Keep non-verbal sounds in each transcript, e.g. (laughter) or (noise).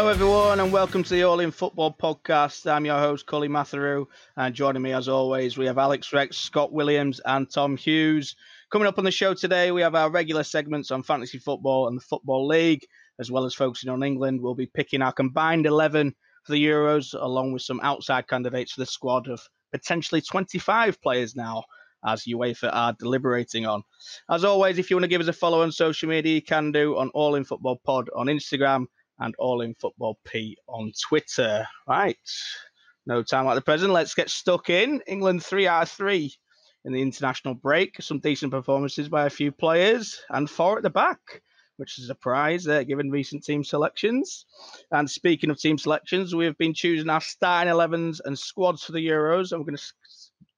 Hello, everyone, and welcome to the All In Football podcast. I'm your host, Cully Matheru, and joining me, as always, we have Alex Rex, Scott Williams, and Tom Hughes. Coming up on the show today, we have our regular segments on fantasy football and the Football League, as well as focusing on England. We'll be picking our combined 11 for the Euros, along with some outside candidates for the squad of potentially 25 players now, as UEFA are deliberating on. As always, if you want to give us a follow on social media, you can do on All In Football Pod on Instagram and All In Football P on Twitter. Right, no time like the present. Let's get stuck in. England 3 out of 3 in the international break. Some decent performances by a few players, and four at the back which is a surprise uh, given recent team selections. And speaking of team selections, we have been choosing our starting 11s and squads for the Euros, and we're going to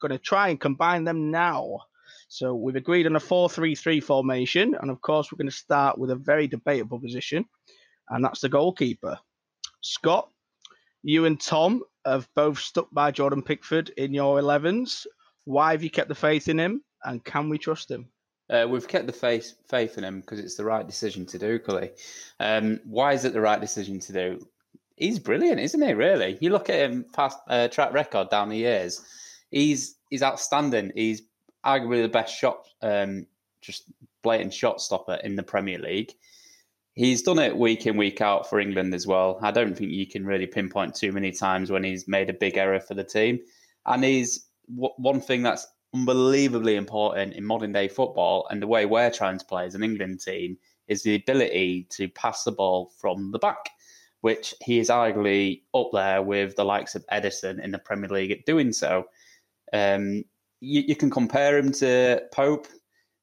going to try and combine them now. So we've agreed on a 4-3-3 formation, and of course we're going to start with a very debatable position, and that's the goalkeeper. Scott, you and Tom have both stuck by Jordan Pickford in your 11s. Why have you kept the faith in him, and can we trust him? Uh, we've kept the faith faith in him because it's the right decision to do, Cully. Um, why is it the right decision to do? He's brilliant, isn't he? Really, you look at him past uh, track record down the years. He's he's outstanding. He's arguably the best shot, um, just blatant shot stopper in the Premier League. He's done it week in week out for England as well. I don't think you can really pinpoint too many times when he's made a big error for the team. And he's one thing that's unbelievably important in modern day football and the way we're trying to play as an England team is the ability to pass the ball from the back, which he is arguably up there with the likes of Ederson in the Premier League at doing so. Um, you, you, can compare him to Pope,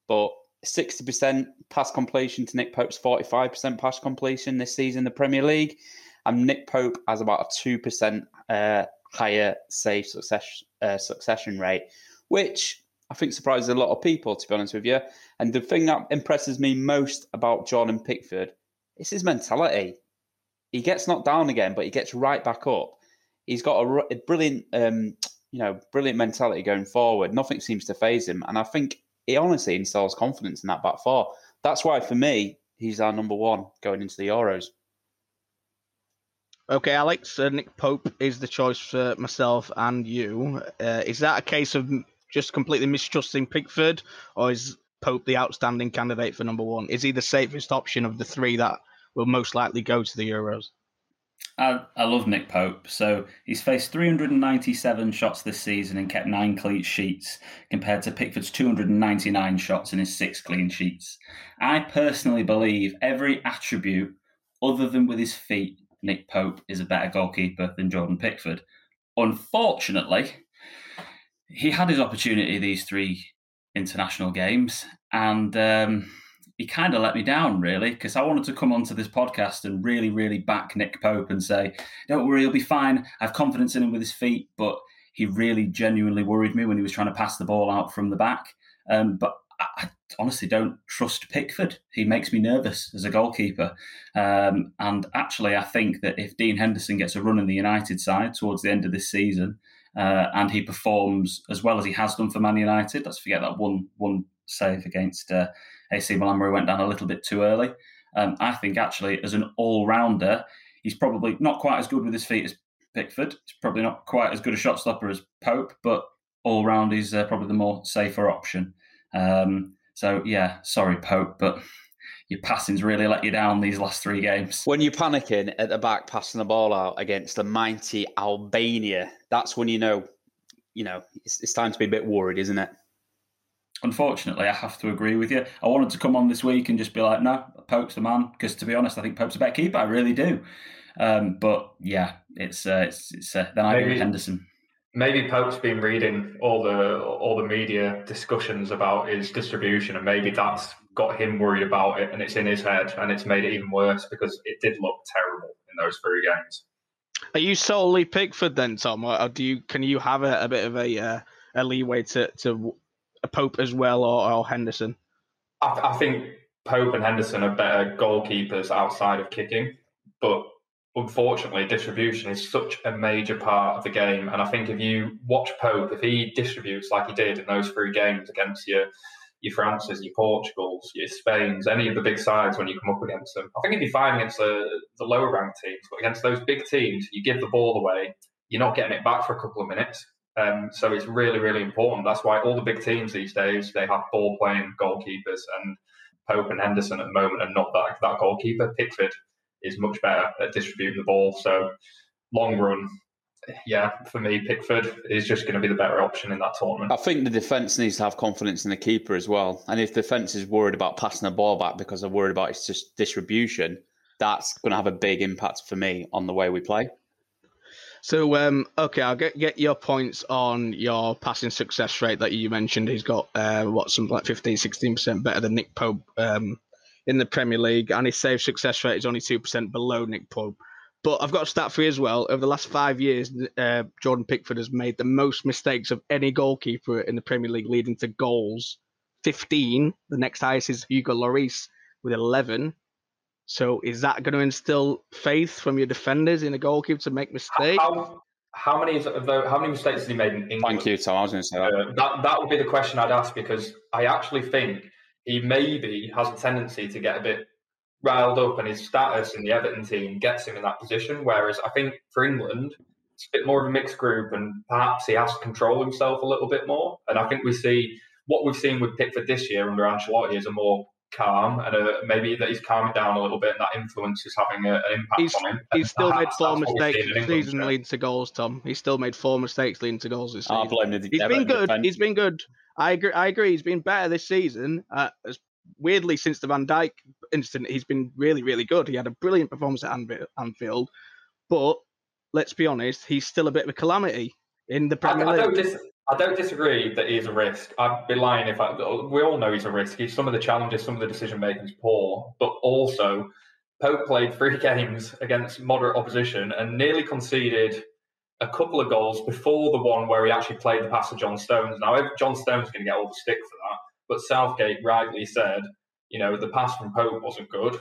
but 60% pass completion to Nick Pope's 45% pass completion this season in the Premier League. And Nick Pope has about a 2% uh, higher save success, uh, succession rate, which I think surprises a lot of people, to be honest with you. And the thing that impresses me most about Jordan Pickford is his mentality. He gets knocked down again, but he gets right back up. He's got a, a brilliant, um, you know, brilliant mentality going forward. Nothing seems to phase him, and I think he honestly instills confidence in that back four. That's why, for me, he's our number one going into the Euros. Okay, Alex, uh, Nick Pope is the choice for myself and you. Uh, is that a case of just completely mistrusting Pickford, or is Pope the outstanding candidate for number one? Is he the safest option of the three that will most likely go to the Euros? I, I love Nick Pope. So he's faced 397 shots this season and kept nine clean sheets, compared to Pickford's 299 shots and his six clean sheets. I personally believe every attribute, other than with his feet, Nick Pope is a better goalkeeper than Jordan Pickford. Unfortunately, he had his opportunity these three international games, and um, he kind of let me down, really, because I wanted to come onto this podcast and really, really back Nick Pope and say, "Don't worry, he'll be fine. I have confidence in him with his feet." But he really, genuinely worried me when he was trying to pass the ball out from the back. Um, but I honestly don't trust Pickford. He makes me nervous as a goalkeeper. Um, and actually, I think that if Dean Henderson gets a run in the United side towards the end of this season, uh, and he performs as well as he has done for Man United. Let's forget that one one save against uh, AC Milan where he went down a little bit too early. Um, I think actually, as an all rounder, he's probably not quite as good with his feet as Pickford. He's probably not quite as good a shot stopper as Pope, but all round he's uh, probably the more safer option. Um, so yeah, sorry Pope, but your passing's really let you down these last three games. When you're panicking at the back, passing the ball out against the mighty Albania, that's when you know, you know, it's, it's time to be a bit worried, isn't it? Unfortunately, I have to agree with you. I wanted to come on this week and just be like, no, Pope's the man. Because to be honest, I think Pope's a better keeper. I really do. Um, but yeah, it's uh, it's, it's uh, then I agree with Henderson maybe Pope's been reading all the all the media discussions about his distribution, and maybe that's got him worried about it, and it's in his head, and it's made it even worse because it did look terrible in those three games. Are you solely Pickford then, Tom, or do you can you have a, a bit of a uh, a leeway to to a Pope as well, or, or Henderson? I, I think Pope and Henderson are better goalkeepers outside of kicking, but unfortunately, distribution is such a major part of the game. And I think if you watch Pope, if he distributes like he did in those three games against your your Frances, your Portugals, your Spains, any of the big sides when you come up against them. I think if you're fine against the, the lower ranked teams, but against those big teams, you give the ball away, you're not getting it back for a couple of minutes. Um, so it's really, really important. That's why all the big teams these days they have ball playing goalkeepers, and Pope and Henderson at the moment are not that that goalkeeper. Pickford is much better at distributing the ball. So long run, yeah, for me, Pickford is just going to be the better option in that tournament. I think the defence needs to have confidence in the keeper as well. And if the defence is worried about passing the ball back because they're worried about its just distribution, that's going to have a big impact for me on the way we play. So, um, okay, I'll get get your points on your passing success rate that you mentioned. He's got uh, what something like 15, 16 percent better than Nick Pope um, in the Premier League, and his save success rate is only two percent below Nick Pope. But I've got a stat for you as well. Over the last five years, uh, Jordan Pickford has made the most mistakes of any goalkeeper in the Premier League, leading to goals. 15. The next highest is Hugo Lloris with 11. So is that going to instill faith from your defenders in a goalkeeper to make mistakes? How, how many of those, how many mistakes has he made in England? Thank you, Tom. I was going to say that. Uh, that. That would be the question I'd ask because I actually think he maybe has a tendency to get a bit riled up, and his status in the Everton team gets him in that position. Whereas I think for England, it's a bit more of a mixed group, and perhaps he has to control himself a little bit more. And I think we see what we've seen with Pickford this year under Ancelotti is a more calm and uh, maybe that he's calming down a little bit and that influence is having a, an impact he's, on him. He's still made four mistakes this season leading to goals, Tom. He's still made four mistakes leading to goals this season. I blame the he's been good. Defense. He's been good. I agree. I agree. He's been better this season. Uh, weirdly, since the Van Dijk incident, he's been really, really good. He had a brilliant performance at Anfield, but let's be honest, he's still a bit of a calamity in the Premier I, League. I don't, dis- I don't disagree that he's a risk. I'd be lying if I. We all know he's a risk. He's some of the challenges, some of the decision making is poor, but also Pope played three (laughs) games against moderate opposition and nearly conceded a couple of goals before the one where he actually played the pass to John Stones. Now, John Stones is going to get all the stick for that, but Southgate rightly said, you know, the pass from Pope wasn't good.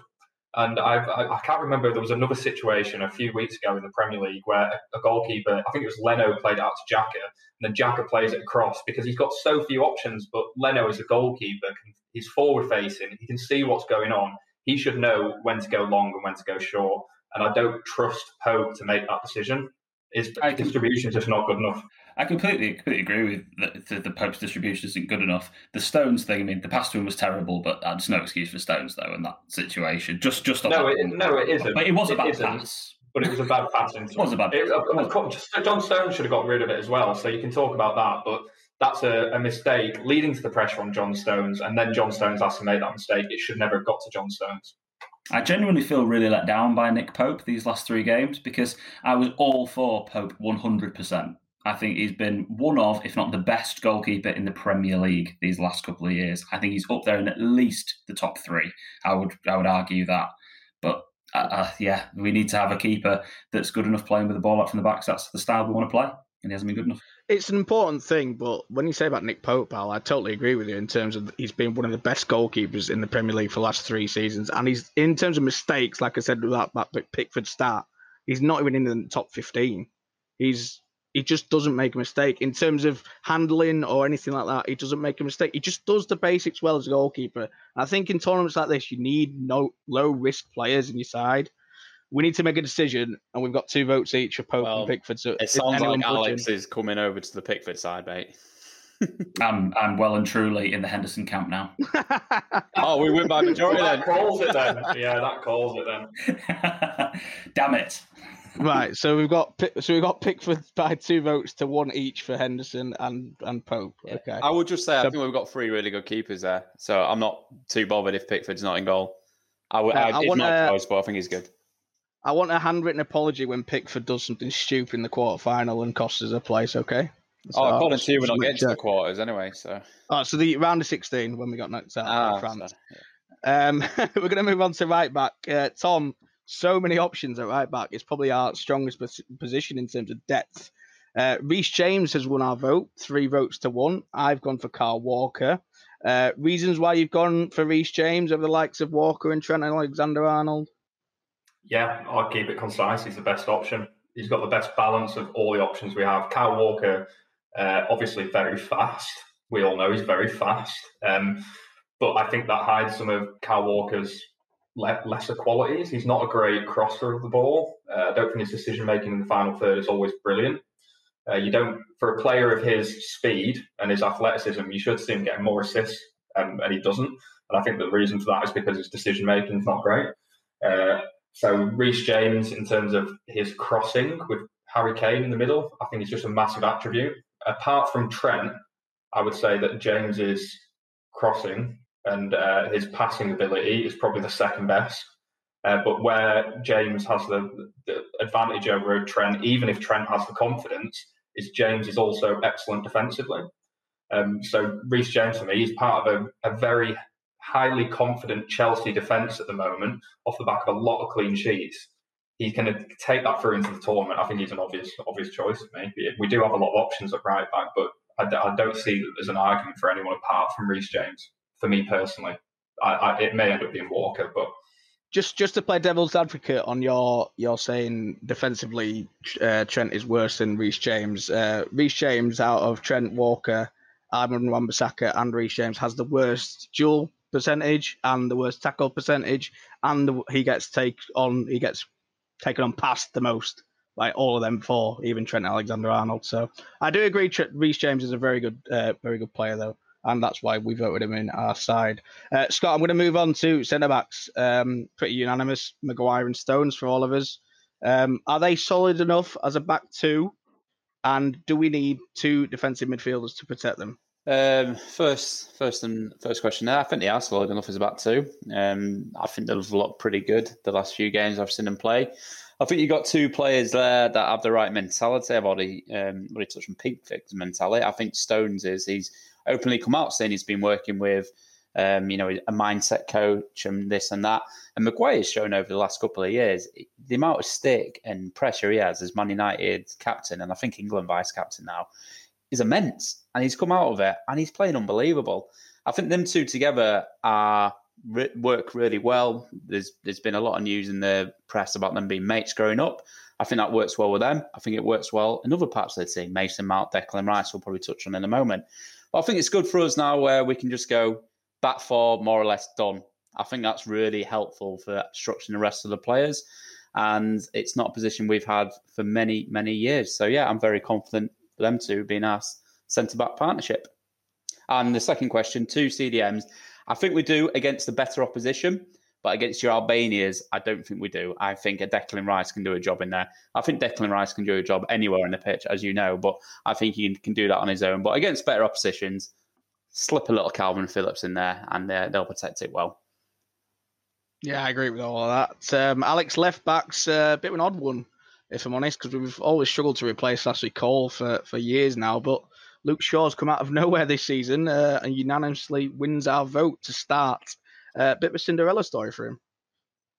And I've, I, can't remember, there was another situation a few weeks ago in the Premier League where a, goalkeeper, I think it was Leno, played out to Xhaka, and then Xhaka plays it across because he's got so few options. But Leno, as a goalkeeper, he's forward facing, he can see what's going on. He should know when to go long and when to go short. And I don't trust Pope to make that decision. His distribution is just not good enough. I completely, completely agree with the, the, Pope's distribution isn't good enough. The Stones thing, I mean, the past one was terrible, but there's no excuse for Stones though in that situation. Just, just no, it, no, it isn't. But it was a bad pass. But it was a bad pass. (laughs) it was a bad. It. John Stones should have got rid of it as well. So you can talk about that, but that's a, a, mistake leading to the pressure on John Stones, and then John Stones has to make that mistake. It should never have got to John Stones. I genuinely feel really let down by Nick Pope these last three games because I was all for Pope 100%. I think he's been one of, if not the best goalkeeper in the Premier League these last couple of years. I think he's up there in at least the top three. I would I would argue that. But uh, uh, yeah, we need to have a keeper that's good enough playing with the ball up from the back. So that's the style we want to play, and he hasn't been good enough. It's an important thing, but when you say about Nick Pope, Al, I totally agree with you in terms of he's been one of the best goalkeepers in the Premier League for the last three seasons, and he's in terms of mistakes, like I said with that, that Pickford start, he's not even in the top fifteen. He's he just doesn't make a mistake in terms of handling or anything like that. He doesn't make a mistake. He just does the basics well as a goalkeeper. And I think in tournaments like this, you need no low risk players in your side. We need to make a decision, and we've got two votes each for Pope well, and Pickford. So it sounds like Alex is coming over to the Pickford side, mate. (laughs) I'm I'm well and truly in the Henderson camp now. (laughs) oh, we win by majority well, that then. calls it then. (laughs) Yeah, that calls it then. Damn it right, so we've got so we've got Pickford by two votes to one each for Henderson and and Pope. Yeah. Okay, I would just say so, I think we've got three really good keepers there, so I'm not too bothered if Pickford's not in goal. I would, uh, I, I want not choice, but I think he's good. I want a handwritten apology when Pickford does something stupid in the quarter final and costs us a place. Okay. So oh, according to you, we're not getting to the quarters anyway. So. Oh, so the round of sixteen when we got knocked out ah, France. So, yeah. Um, (laughs) we're going to move on to right back. Uh, Tom, so many options at right back. It's probably our strongest position in terms of depth. Uh, Reece James has won our vote, three votes to one. I've gone for Kyle Walker. Uh, reasons why you've gone for Reece James over the likes of Walker and Trent Alexander Arnold? Yeah, I'll keep it concise. He's the best option. He's got the best balance of all the options we have. Kyle Walker, uh, obviously very fast, we all know he's very fast. Um, but I think that hides some of Kyle Walker's le- lesser qualities. He's not a great crosser of the ball. Uh, I don't think his decision making in the final third is always brilliant. Uh, you don't, for a player of his speed and his athleticism, you should see him getting more assists, um, and he doesn't. And I think the reason for that is because his decision making is not great. Uh, so Reece James, in terms of his crossing with Harry Kane in the middle, I think is just a massive attribute. Apart from Trent, I would say that James's crossing and uh, his passing ability is probably the second best. Uh, but where James has the, the, advantage over Trent, even if Trent has the confidence, is James is also excellent defensively. Um, so Reece James for me is part of a, a, very highly confident Chelsea defence at the moment, off the back of a lot of clean sheets. He's going to take that through into the tournament. I think he's an obvious obvious choice for me. We do have a lot of options at right back, but I, don't see that there's an argument for anyone apart from Reece James for me personally. I, I, it may end up being Walker, but just just to play devil's advocate on your you're saying defensively uh, Trent is worse than Reece James. Uh, Reece James out of Trent Walker, Aaron Wan-Bissaka, and Reece James has the worst duel percentage and the worst tackle percentage, and the, he gets take on he gets taken on past the most like all of them four, even Trent Alexander Arnold. So I do agree. Reece James is a very good, uh, very good player though and that's why we voted him in our side. Uh, Scott, I'm going to move on to centre backs. Um, pretty unanimous, Maguire and Stones for all of us. Um, are they solid enough as a back two? And do we need two defensive midfielders to protect them? Um, first, first and first question. There, I think they are solid enough as a back two. Um, I think they've looked pretty good the last few games I've seen them play. I think you've got two players there that have the right mentality. I've already um, touched on Pickford's mentality. I think Stones is he's openly come out saying he's been working with, um, you know, a mindset coach and this and that. And Maguire's shown over the last couple of years the amount of stick and pressure he has as Man United captain, and I think England vice captain now, is immense. And he's come out of it and he's playing unbelievable. I think them two together are work really well. There's there's been a lot of news in the press about them being mates growing up. I think that works well with them. I think it works well in other parts of the team. Mason Mount, Declan Rice, we'll probably touch on in a moment. But I think it's good for us now where we can just go back four, more or less done. I think that's really helpful for structuring the rest of the players. And it's not a position we've had for many, many years. So, yeah, I'm very confident for them to being our centre back partnership. And the second question, two CDMs. I think we do against the better opposition. But against your Albanians, I don't think we do. I think a Declan Rice can do a job in there. I think Declan Rice can do a job anywhere in the pitch, as you know, but I think he can do that on his own. But against better oppositions, slip a little Kalvin Phillips in there and they'll protect it well. Yeah, I agree with all of that. Um, Alex left back's uh, a bit of an odd one, if I'm honest, because we've always struggled to replace Ashley Cole for, for years now. But Luke Shaw's come out of (laughs) nowhere this season uh, and unanimously wins our vote to start a uh, bit of a Cinderella story for him.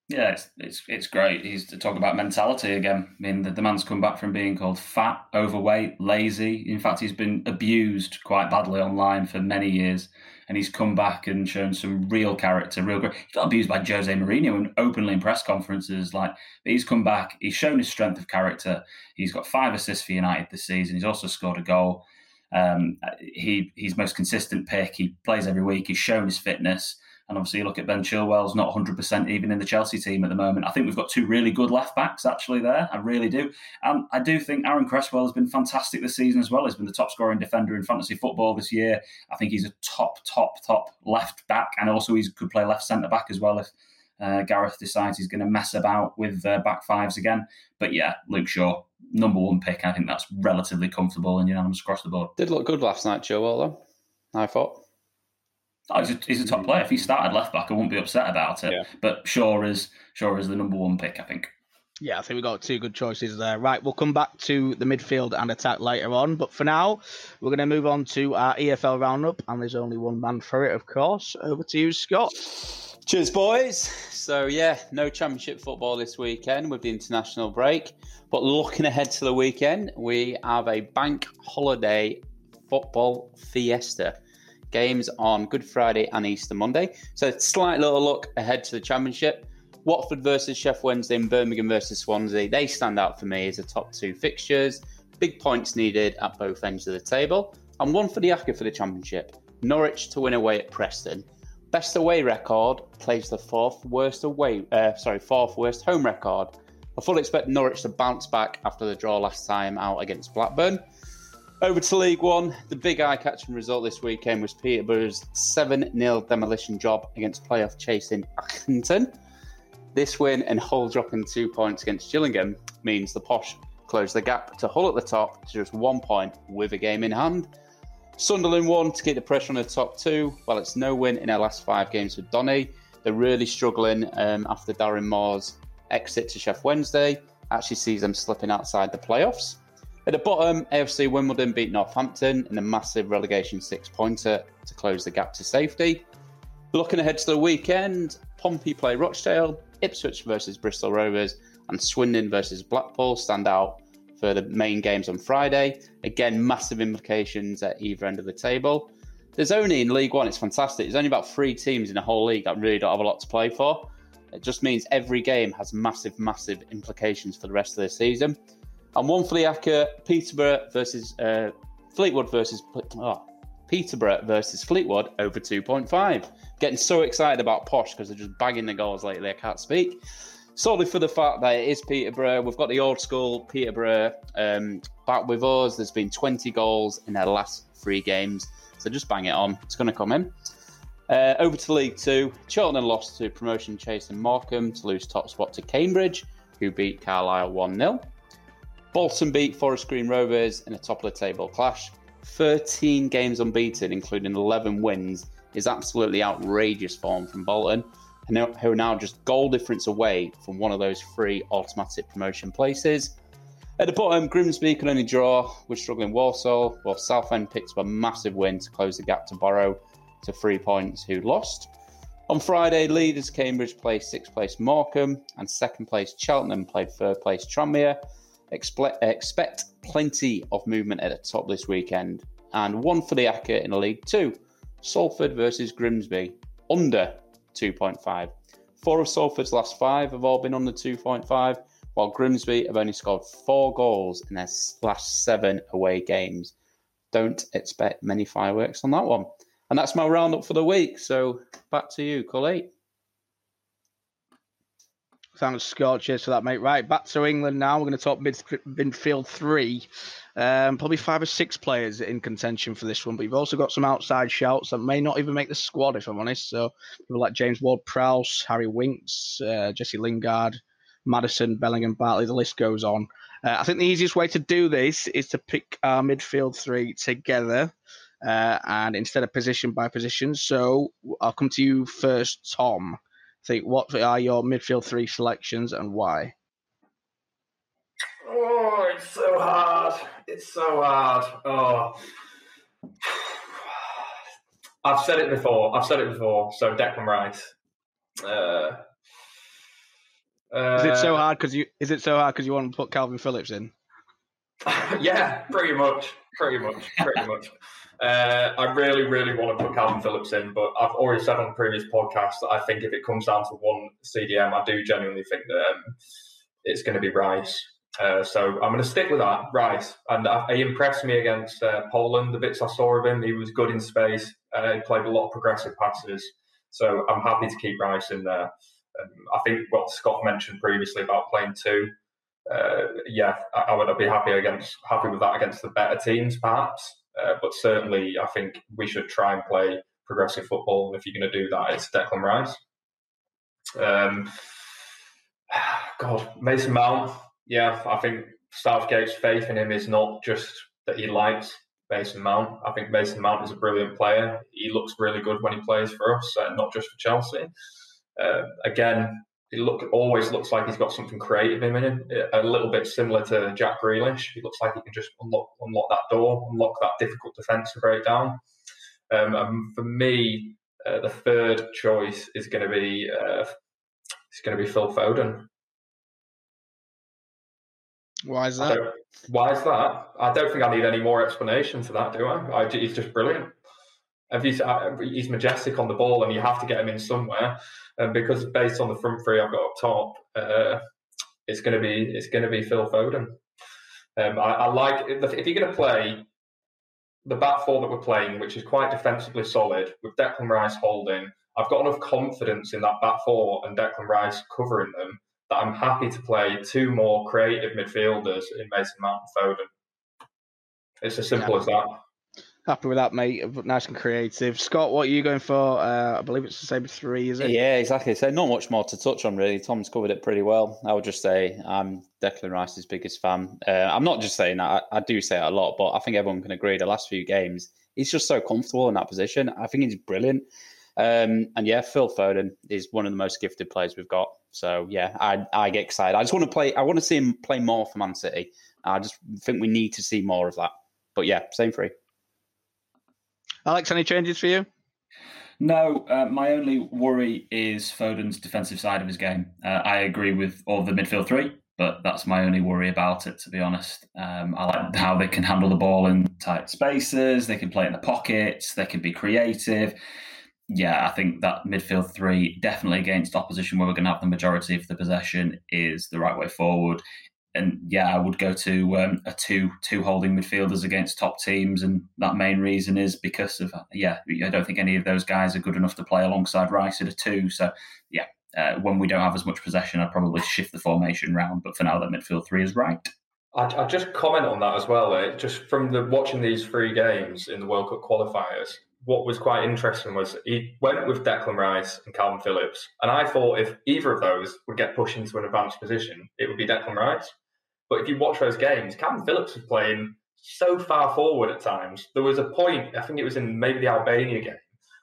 Yeah, it's, it's it's great. He's to talk about mentality again. I mean, the, the man's come back from being called fat, overweight, lazy. In fact, he's been abused quite badly online for many years, and he's come back and shown some real character, real. He got abused by Jose Mourinho and openly in press conferences. Like, he's come back. He's shown his strength of character. He's got five assists for United this season. He's also scored a goal. Um, he he's most consistent pick. He plays every week. He's shown his fitness. And obviously, you look at Ben Chilwell's not 100% even in the Chelsea team at the moment. I think we've got two really good left backs actually there. I really do. And I do think Aaron Cresswell has been fantastic this season as well. He's been the top scoring defender in fantasy football this year. I think he's a top, top, top left back. And also, he could play left centre back as well if uh, Gareth decides he's going to mess about with uh, back fives again. But yeah, Luke Shaw, number one pick. I think that's relatively comfortable and unanimous across the board. Did look good last night, Joe. Well, though, I thought. Oh, he's, a, he's a top player. If he started left back, I wouldn't be upset about it. Yeah. But Shaw is Shaw is the number one pick, I think. Yeah, I think we've got two good choices there. Right, we'll come back to the midfield and attack later on. But for now, we're going to move on to our EFL roundup, and there's only one man for it, of course. Over to you, Scott. Cheers, boys. So, yeah, no championship football this weekend with the international break. But looking ahead to the weekend, we have a bank holiday football fiesta games on Good Friday and Easter Monday. So, slight little look ahead to the Championship. Watford versus Sheff Wednesday and Birmingham versus Swansea. They stand out for me as the top two fixtures. Big points needed at both ends of the table. and one for the acca for the Championship. Norwich to win away at Preston. Best away record plays the fourth worst away, uh, sorry, fourth worst home record. I fully expect Norwich to bounce back after the draw last time out against Blackburn. Over to League One, the big eye catching result this weekend was Peterborough's 7 0 demolition job against playoff chasing Accrington. This win and Hull dropping two points against Gillingham means the Posh close the gap to Hull at the top to just one point with a game in hand. Sunderland won to keep the pressure on the top two, while it's no win in their last five games with Donny. They're really struggling um, after Darren Moore's exit to Sheff Wednesday. Actually sees them slipping outside the playoffs. At the bottom, AFC Wimbledon beat Northampton in a massive relegation six pointer to close the gap to safety. Looking ahead to the weekend, Pompey play Rochdale, Ipswich versus Bristol Rovers, and Swindon versus Blackpool stand out for the main games on Friday. Again, massive implications at either end of the table. There's only in League One, it's fantastic. There's only about three teams in the whole league that really don't have a lot to play for. It just means every game has massive, massive implications for the rest of the season. And one for the acca, Peterborough versus uh, Fleetwood versus oh, Peterborough versus Fleetwood over 2.5. Getting so excited about Posh because they're just bagging the goals lately. I can't speak solely for the fact that it is Peterborough. We've got the old school Peterborough um, back with us. There's been 20 goals in their last three games. So just bang it on. It's going to come in. Uh, over to League Two. Cheltenham lost to promotion chase and Morecambe to lose top spot to Cambridge, who beat Carlisle 1 0. Bolton beat Forest Green Rovers in a top of the table clash. 13 games unbeaten, including 11 wins, is absolutely outrageous form from Bolton who are now just goal difference away from one of those three automatic promotion places. At the bottom, Grimsby can only draw with struggling Walsall, while Southend picks up a massive win to close the gap to Barrow to three points, who lost. On Friday, leaders Cambridge played sixth place Morecambe, and second place Cheltenham played third place Tranmere. expect plenty of movement at the top this weekend, and one for the acca in the League Two. Salford versus Grimsby, under 2.5. Four of Salford's last five have all been under 2.5, while Grimsby have only scored four goals in their last seven away games. Don't expect many fireworks on that one. And that's my roundup for the week. So back to you, Cully. Sounds scorches for that, mate. Right, back to England now. We're going to talk midfield three. Um, probably five or six players in contention for this one, but you've also got some outside shouts that may not even make the squad, if I'm honest. So people like James Ward-Prowse, Harry Winks, uh, Jesse Lingard, Maddison, Bellingham, Barkley, the list goes on. Uh, I think the easiest way to do this is to pick our midfield three together uh, and instead of position by position. So I'll come to you first, Tom. think what are your midfield three selections and why? It's so hard. It's so hard. Oh. I've said it before. I've said it before. So Declan Rice. Uh, uh, is it so uh, hard because you? Is it so hard because you want to put Kalvin Phillips in? (laughs) yeah, pretty much. Pretty much. Pretty much. Uh, I really, really want to put Kalvin Phillips in, but I've already said on previous podcasts that I think if it comes down to one CDM, I do genuinely think that um, it's going to be Rice. Uh, so I'm going to stick with that, Rice. And uh, he impressed me against uh, Poland. The bits I saw of him, he was good in space. He played a lot of progressive passes. So I'm happy to keep Rice in there. Um, I think what Scott mentioned previously about playing two, uh, yeah, I, I, would be happy against happy with that against the better teams, perhaps. Uh, but certainly, I think we should try and play progressive football. And if you're going to do that, it's Declan Rice. Um, (sighs) God, Mason Mount yeah, I think Southgate's faith in him is not just that he likes Mason Mount. I think Mason Mount is a brilliant player. He looks really good when he plays for us, uh, not just for Chelsea. Uh, again, he look always looks like he's got something creative in him. A little bit similar to Jack Grealish. He looks like he can just unlock unlock that door, unlock that difficult defence to break down. Um, and for me, uh, the third choice is going to be uh, it's going to be Phil Foden. Why is that? Why is that? I don't think I need any more explanation for that, do I? I he's just brilliant. He's, uh, he's majestic on the ball, and you have to get him in somewhere. And because based on the front three I've got up top, uh, it's going to be it's going to be Phil Foden. Um, I, I, like if you're going to play the back four that we're playing, which is quite defensively solid, with Declan Rice holding, I've got enough confidence in that back four and Declan Rice covering them that I'm happy to play two more creative midfielders in Mason Mount and Foden. It's as simple yeah. as that. Happy with that, mate. Nice and creative. Scott, what are you going for? Uh, I believe it's the same three, is it? Yeah, exactly. So not much more to touch on, really. Tom's covered it pretty well. I would just say I'm Declan Rice's biggest fan. Uh, I'm not just saying that. I, I, do say it a lot, but I think everyone can agree the last few games, he's just so comfortable in that position. I think he's brilliant. Um, and yeah, Phil Foden is one of the most gifted players we've got. So yeah, I I get excited. I just want to play. I want to see him play more for Man City. I just think we need to see more of that. But yeah, same three. Alex, any changes for you? No, uh, my only worry is Foden's defensive side of his game. Uh, I agree with all the midfield three, but that's my only worry about it, to be honest. Um, I like how they can handle the ball in tight spaces, they can play in the pockets, they can be creative yeah, I think that midfield three, definitely against opposition where we're going to have the majority of the possession, is the right way forward. And yeah, I would go to um, a two two holding midfielders against top teams, and that main reason is because of yeah, I don't think any of those guys are good enough to play alongside Rice at a two. So yeah, uh, when we don't have as much possession, I'd probably shift the formation round. But for now, that midfield three is right. I'd, I'd just comment on that as well. Eh? Just from the watching these three games in the World Cup qualifiers, what was quite interesting was he went with Declan Rice and Kalvin Phillips. And I thought if either of those would get pushed into an advanced position, it would be Declan Rice. But if you watch those games, Kalvin Phillips was playing so far forward at times. There was a point, I think it was in maybe the Albania game,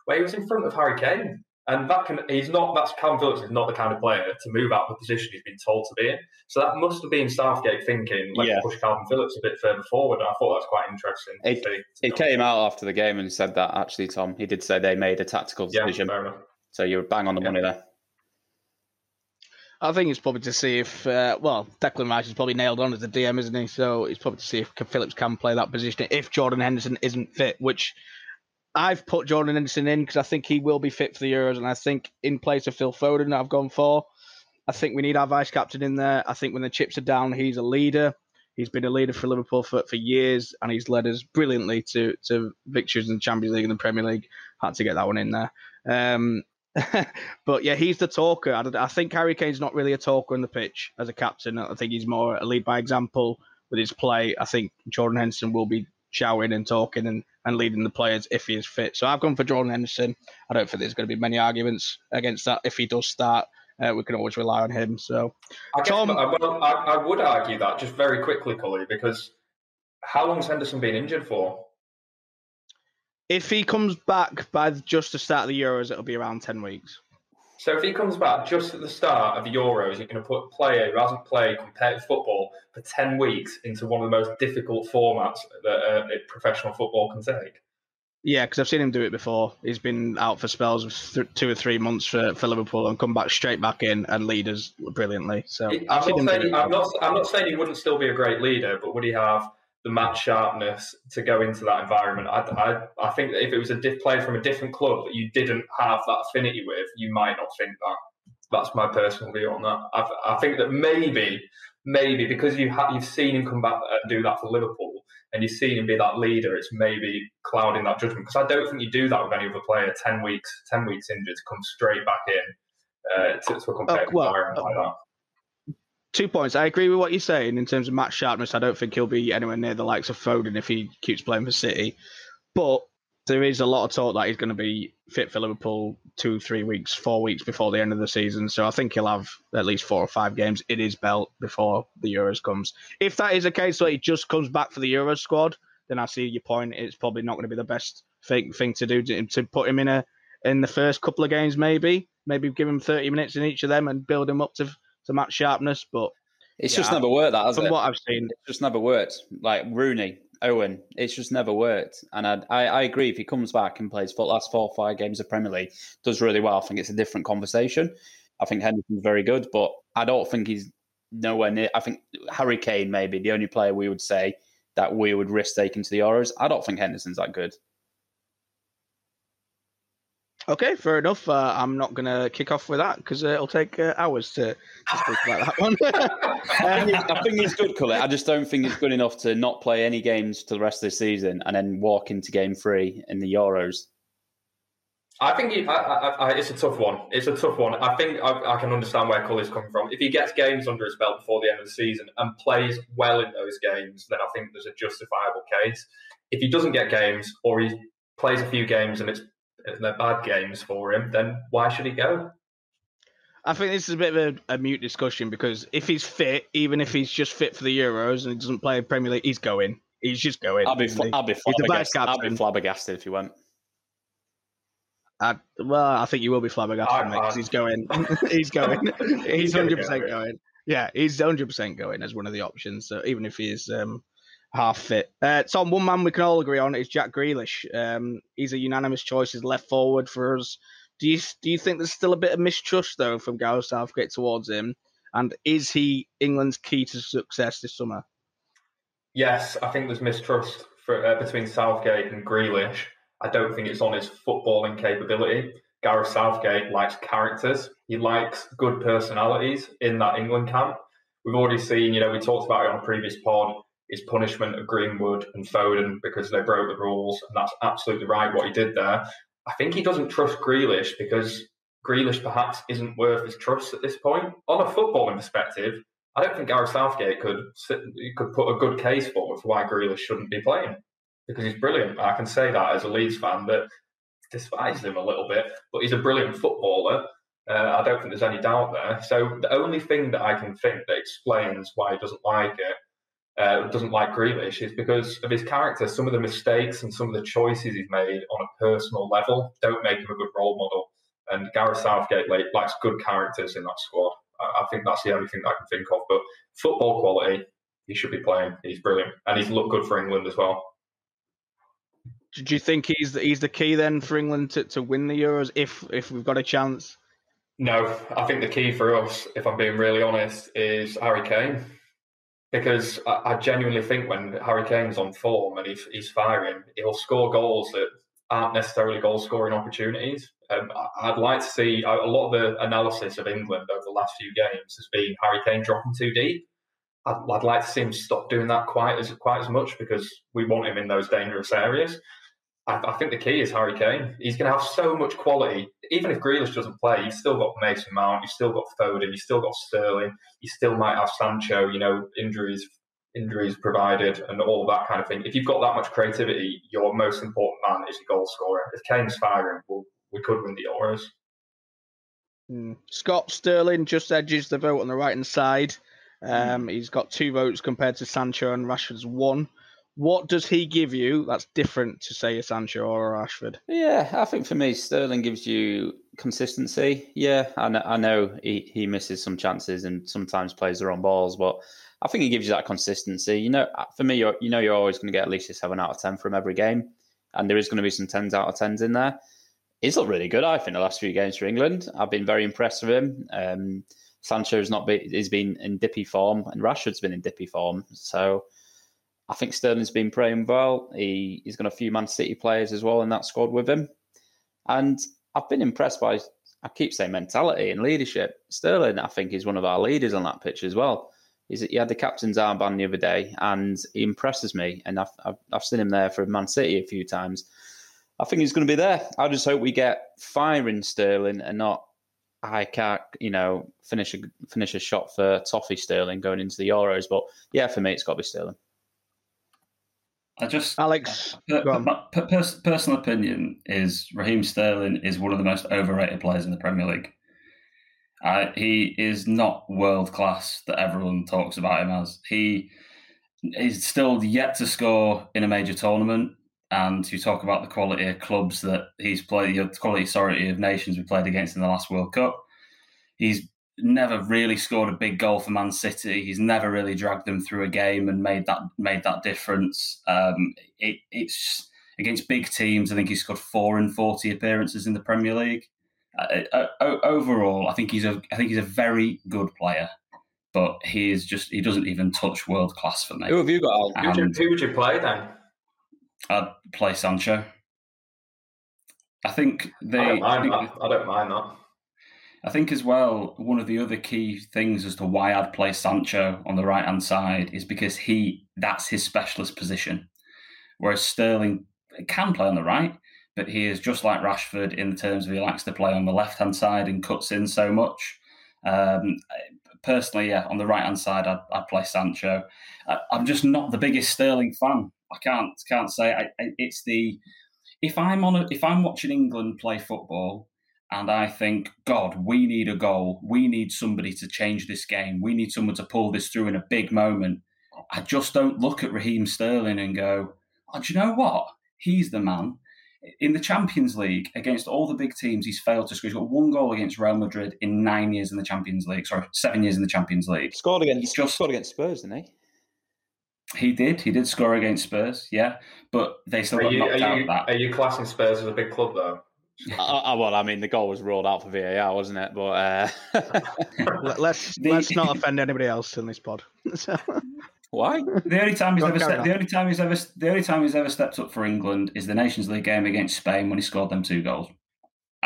where he was in front of Harry Kane. And that can he's not that's Kalvin Phillips is not the kind of player to move out of the position he's been told to be in. So that must have been Southgate thinking, let's yeah. push Kalvin Phillips a bit further forward. And I thought that's quite interesting. It, it came out after the game and said that actually, Tom. He did say they made a tactical decision. Yeah, so you're bang on the yeah. money there. I think it's probably to see if, uh, well, Declan Rice is probably nailed on as a DM, isn't he? So it's probably to see if Phillips can play that position if Jordan Henderson isn't fit, which I've put Jordan Henderson in because I think he will be fit for the Euros, and I think in place of Phil Foden, I've gone for. I think we need our vice captain in there. I think when the chips are down, he's a leader. He's been a leader for Liverpool for, for years, and he's led us brilliantly to to victories in the Champions League and the Premier League. Had to get that one in there. Um, (laughs) but yeah, he's the talker. I, I, think Harry Kane's not really a talker on the pitch as a captain. I think he's more a lead by example with his play. I think Jordan Henderson will be shouting and talking and, and leading the players if he is fit. So I've gone for Jordan Henderson. I don't think there's going to be many arguments against that. If he does start, uh, we can always rely on him. So, I guess, Tom, well, I, I, would argue that just very quickly, Cully, because how long long's Henderson been injured for? If he comes back by just the start of the Euros, it'll be around ten weeks. So if he comes back just at the start of the Euros, you're going to put a player who hasn't played competitive football for 10 weeks into one of the most difficult formats that uh, professional football can take. Yeah, because I've seen him do it before. He's been out for spells of th- two or three months for, for Liverpool and come back straight back in and lead us brilliantly. So I'm not, saying, I'm, not, I'm not saying he wouldn't still be a great leader, but would he have the match sharpness to go into that environment. I, I, I think that if it was a diff player from a different club that you didn't have that affinity with, you might not think that. That's my personal view on that. I, I think that maybe, maybe because you ha- you've seen him come back and do that for Liverpool, and you've seen him be that leader, it's maybe clouding that judgment. Because I don't think you do that with any other player. Ten weeks, ten weeks injured to come straight back in uh, to, to, a competitive uh, well, environment like that two points. I agree with what you're saying in terms of match sharpness. I don't think he'll be anywhere near the likes of Foden if he keeps playing for City. But there is a lot of talk that he's going to be fit for Liverpool two, three weeks, four weeks before the end of the season. So I think he'll have at least four or five games in his belt before the Euros comes. If that is the case, so he just comes back for the Euros squad, then I see your point. It's probably not going to be the best thing, thing to do to, to put him in a in the first couple of games, maybe. Maybe give him 30 minutes in each of them and build him up to to match sharpness, but it's yeah, just never worked. That has from it? what I've seen, it's just never worked. Like Rooney, Owen, it's just never worked. And I, I, agree. If he comes back and plays for the last four or five games of Premier League, does really well. I think it's a different conversation. I think Henderson's very good, but I don't think he's nowhere near. I think Harry Kane may be the only player we would say that we would risk taking to the Euros. I don't think Henderson's that good. Okay, fair enough. Uh, I'm not going to kick off with that because uh, it'll take uh, hours to, to speak about that one. (laughs) I think it's good, Cully. I just don't think it's good enough to not play any games for the rest of the season and then walk into game three in the Euros. I think he, I, I, I, it's a tough one. It's a tough one. I think I, can understand where Cully's coming from. If he gets games under his belt before the end of the season and plays well in those games, then I think there's a justifiable case. If he doesn't get games or he plays a few games and it's they're bad games for him, then why should he go? I think this is a bit of a, a, mute discussion because if he's fit, even if he's just fit for the Euros and he doesn't play Premier League, he's going. He's just going. I'll be, fl- I'll be flabbergasted. I'll be flabbergasted if he went. I, well, I think you will be flabbergasted, because he's going. (laughs) he's going. (laughs) he's hundred percent going. Yeah, he's hundred percent going as one of the options. So even if he is um, half fit. Uh, Tom, one man we can all agree on is Jack Grealish. Um, he's a unanimous choice as left forward for us. Do you do you think there's still a bit of mistrust though from Gareth Southgate towards him? And is he England's key to success this summer? Yes, I think there's mistrust for, uh, between Southgate and Grealish. I don't think it's on his footballing capability. Gareth Southgate likes characters. He likes good personalities in that England camp. We've already seen, you know, we talked about it on a previous pod his punishment of Greenwood and Foden because they broke the rules, and that's absolutely right what he did there. I think he doesn't trust Grealish because Grealish perhaps isn't worth his trust at this point. On a footballing perspective, I don't think Gareth Southgate could could put a good case forward for why Grealish shouldn't be playing because he's brilliant. I can say that as a Leeds fan that despises him a little bit, but he's a brilliant footballer. Uh, I don't think there's any doubt there. So the only thing that I can think that explains why he doesn't like it uh, doesn't like Grealish is because of his character. Some of the mistakes and some of the choices he's made on a personal level don't make him a good role model. And Gareth Southgate likes good characters in that squad. I, I think that's the only thing I can think of. But football quality, he should be playing. He's brilliant, and he's looked good for England as well. Do you think he's the, he's the key then for England to, to win the Euros if if we've got a chance? No, I think the key for us, if I'm being really honest, is Harry Kane because I, I, genuinely think when Harry Kane's on form and he's, he's firing, he'll score goals that aren't necessarily goal scoring opportunities. Um, I'd like to see a lot of the analysis of England over the last few games has been Harry Kane dropping too deep. I'd, I'd, like to see him stop doing that quite as quite as much because we want him in those dangerous areas. I, I think the key is Harry Kane. He's going to have so much quality. Even if Grealish doesn't play, you've still got Mason Mount, you've still got Foden, you've still got Sterling, you still might have Sancho. You know, injuries injuries provided and all that kind of thing. If you've got that much creativity, your most important man is your goal scorer. If Kane's firing, well, we could win the Euros. Mm. Scott Sterling just edges the vote on the right hand side. Um, mm. He's got two votes compared to Sancho and Rashford's one. What does he give you that's different to say a Sancho or a Rashford? Yeah, I think for me, Sterling gives you consistency. Yeah, I know, I know he, he misses some chances and sometimes plays the wrong balls, but I think he gives you that consistency. You know, for me, you know you're always going to get at least a seven out of ten from every game, and there is going to be some tens out of tens in there. He's looked really good, I think, the last few games for England. I've been very impressed with him. Um, Sancho's not been, he's been in dippy form, and Rashford's been in dippy form. So I think Sterling's been playing well. He, he's got a few Man City players as well in that squad with him. And I've been impressed by, I keep saying mentality and leadership. Sterling, I think, is one of our leaders on that pitch as well. He's, he had the captain's armband the other day and he impresses me. And I've, I've, I've seen him there for Man City a few times. I think he's going to be there. I just hope we get firing Sterling and not I can't, you know, finish a finish a shot for Toffee Sterling going into the Euros. But yeah, for me, it's got to be Sterling. I just Alex. my personal opinion is Raheem Sterling is one of the most overrated players in the Premier League. Uh, he is not world class that everyone talks about him as. He is still yet to score in a major tournament. And you talk about the quality of clubs that he's played, the quality, sorry, of nations we played against in the last World Cup. He's never really scored a big goal for Man City. He's never really dragged them through a game and made that made that difference. Um, it, it's against big teams. I think he's scored four in forty appearances in the Premier League. Uh, uh, overall, I think he's a I think he's a very good player, but he is just he doesn't even touch world class for me. Who have you got? Who would you, who would you play then? I'd play Sancho. I think they. I don't mind I think, that. I don't mind that. I think as well, one of the other key things as to why I'd play Sancho on the right hand side is because he that's his specialist position. Whereas Sterling can play on the right, but he is just like Rashford in terms of he likes to play on the left hand side and cuts in so much. Um, personally, yeah, on the right hand side, I'd, I'd, play Sancho. I, am just not the biggest Sterling fan. I can't can't say I, it's the if I'm on a, if I'm watching England play football and I think, God, we need a goal. We need somebody to change this game. We need someone to pull this through in a big moment. I just don't look at Raheem Sterling and go, oh, do you know what? He's the man. In the Champions League, against all the big teams, he's failed to score. He's got one goal against Real Madrid in nine years in the Champions League. Sorry, seven years in the Champions League. Scored against, just, scored against Spurs, didn't he? He did. He did score against Spurs, yeah. But they still are got you, knocked out. You, that. Are you classing Spurs as a big club, though? Uh, uh, well, I mean, the goal was ruled out for VAR, wasn't it? But uh... let's (laughs) the... let's not offend anybody else in this pod. (laughs) Why? The only time he's ever stepped, the only time he's ever the only time he's ever stepped up for England is the Nations League game against Spain when he scored them two goals.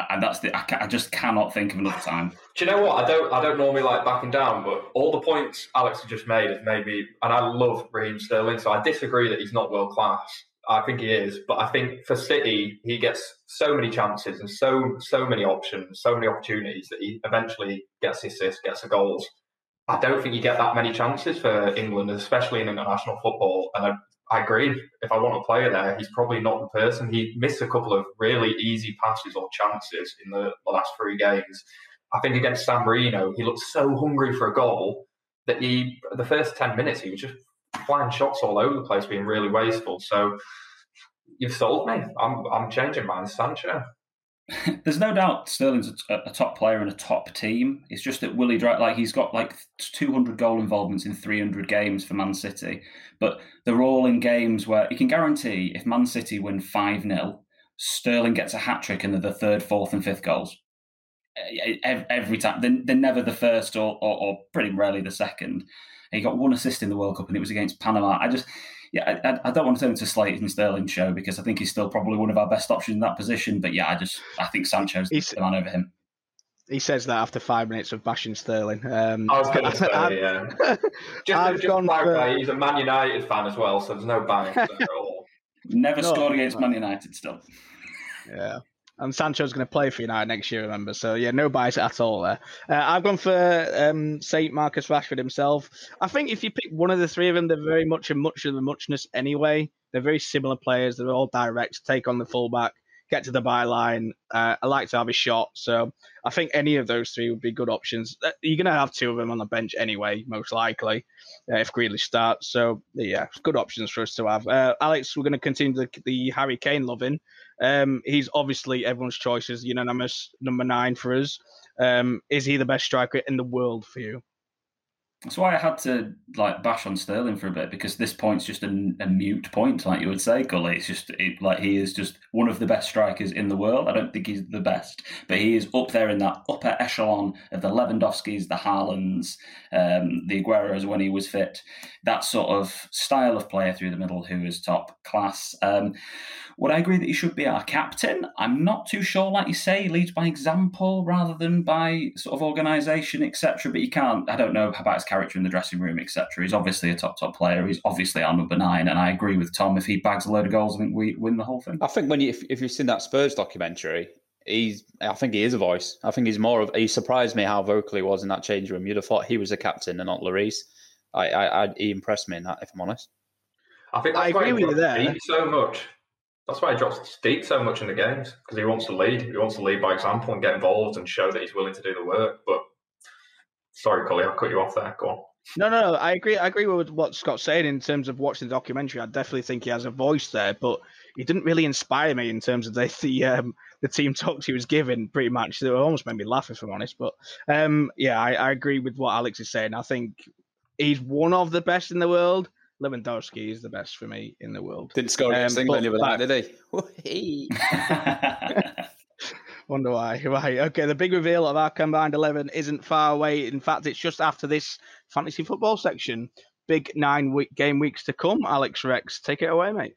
And that's the I, I just cannot think of another time. Do you know what? I don't I don't normally like backing down, but all the points Alex has just made has made me and I love Raheem Sterling, so I disagree that he's not world class. I think he is, but I think for City he gets so many chances and so so many options, so many opportunities that he eventually gets assists, gets the goals. I don't think you get that many chances for England, especially in international football. And I, I agree. If I want a player there, he's probably not the person. He missed a couple of really easy passes or chances in the, the last three games. I think against San Marino, he looked so hungry for a goal that he, the first 10 minutes, he was just flying shots all over the place, being really wasteful. So you've sold me. I'm, I'm changing mine, Sancho. (laughs) There's no doubt Sterling's a, a, top player in a top team. It's just that Willie Dry, like he's got like 200 goal involvements in 300 games for Man City, but they're all in games where you can guarantee if Man City win 5 0, Sterling gets a hat trick and they're the third, fourth, and fifth goals. Every time. They're, they're never the first or, or, or pretty rarely the second. He got one assist in the World Cup and it was against Panama. I just yeah, I, I, don't want to turn into Slate and Sterling show because I think he's still probably one of our best options in that position. But yeah, I just I think Sancho's he's, the man over him. He says that after five minutes of bashing Sterling. Um, I was going (laughs) to say, yeah. (laughs) just I've just clarify, for... he's a Man United fan as well, so there's no (laughs) bang at all. Never no, scored against Man United still. Yeah and Sancho's going to play for United next year, remember? So yeah, no bias at all there. Uh, I've gone for um, Saint Marcus Rashford himself. I think if you pick one of the three of them, they're very much a much of the muchness anyway. They're very similar players. They're all direct. Take on the fullback, get to the byline. Uh, I like to have a shot, so I think any of those three would be good options. Uh, you're going to have two of them on the bench anyway, most likely, uh, if Grealish starts. So yeah, good options for us to have. Uh, Alex, we're going to continue the, the Harry Kane loving. Um, he's obviously everyone's choice is unanimous number nine for us. Um, is he the best striker in the world for you? That's why I had to like bash on Sterling for a bit because this point's just a, a mute point, like you would say, Cully. It's just it, like he is just one of the best strikers in the world. I don't think he's the best, but he is up there in that upper echelon of the Lewandowskis, the Haalands, um, the Agueros when he was fit. That sort of style of player through the middle who is top class. Um, would I agree that he should be our captain? I'm not too sure. Like you say, he leads by example rather than by sort of organisation, etc. But you can't. I don't know about his character in the dressing room, etc. He's obviously a top top player. He's obviously our number nine, and I agree with Tom. If he bags a load of goals, I think we win the whole thing. I think when you if, if you've seen that Spurs documentary, he's I think he is a voice. I think he's more of he surprised me how vocal he was in that change room. You'd have thought he was a captain and not Lloris. I, I, I he impressed me in that, if I'm honest. I think I agree with you there. So much that's why he drops deep so much in the games because he wants to lead. He wants to lead by example and get involved and show that he's willing to do the work. But sorry, Cully, I'll cut you off there. Go on. No, no, no. I agree. I agree with what Scott's saying in terms of watching the documentary. I definitely think he has a voice there, but he didn't really inspire me in terms of the (laughs) the, um, the team talks he was giving. Pretty much, it almost made me laugh if I'm honest. But um, yeah, I, I agree with what Alex is saying. I think he's one of the best in the world. Lewandowski is the best for me in the world. Didn't score um, anything when you were that, did he? (laughs) (laughs) Wonder why. Right. Okay. The big reveal of our combined 11 isn't far away. In fact, it's just after this fantasy football section. Big nine week game weeks to come. Alex Rex, take it away, mate.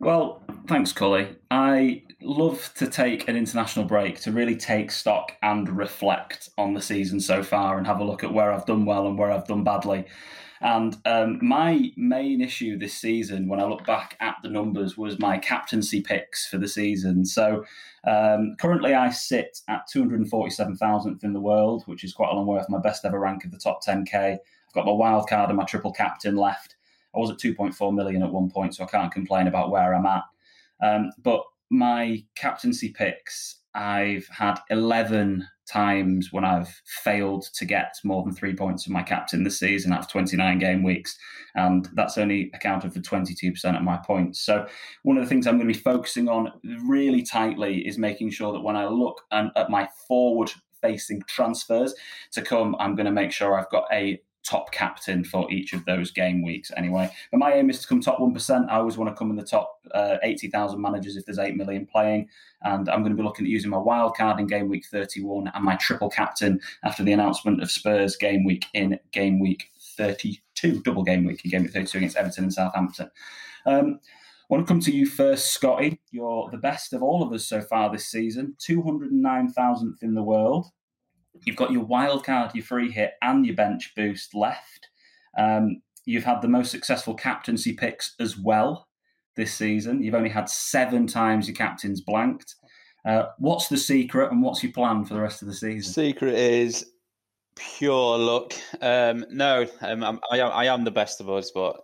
Well, thanks, Cully. I love to take an international break to really take stock and reflect on the season so far and have a look at where I've done well and where I've done badly. And um, my main issue this season, when I look back at the numbers, was my captaincy picks for the season. So um, currently, I sit at 247,000th in the world, which is quite a long way off my best ever rank of the top 10k. I've got my wild card and my triple captain left. I was at 2.4 million at one point, so I can't complain about where I'm at. Um, but my captaincy picks, I've had 11 times when I've failed to get more than three points of my captain this season of 29 game weeks. And that's only accounted for 22% of my points. So, one of the things I'm going to be focusing on really tightly is making sure that when I look at my forward facing transfers to come, I'm going to make sure I've got a top captain for each of those game weeks anyway. But my aim is to come top 1%. I always want to come in the top uh, 80,000 managers if there's 8 million playing. And I'm going to be looking at using my wild card in game week 31 and my triple captain after the announcement of Spurs game week in game week 32, double game week in game week 32 against Everton and Southampton. Um, I want to come to you first, Scotty. You're the best of all of us so far this season, 209,000th in the world. You've got your wild card, your free hit, and your bench boost left. Um, you've had the most successful captaincy picks as well this season. You've only had seven times your captains blanked. Uh, what's the secret and what's your plan for the rest of the season? Secret is pure luck. Um, no, um, I, I, am the best of us, but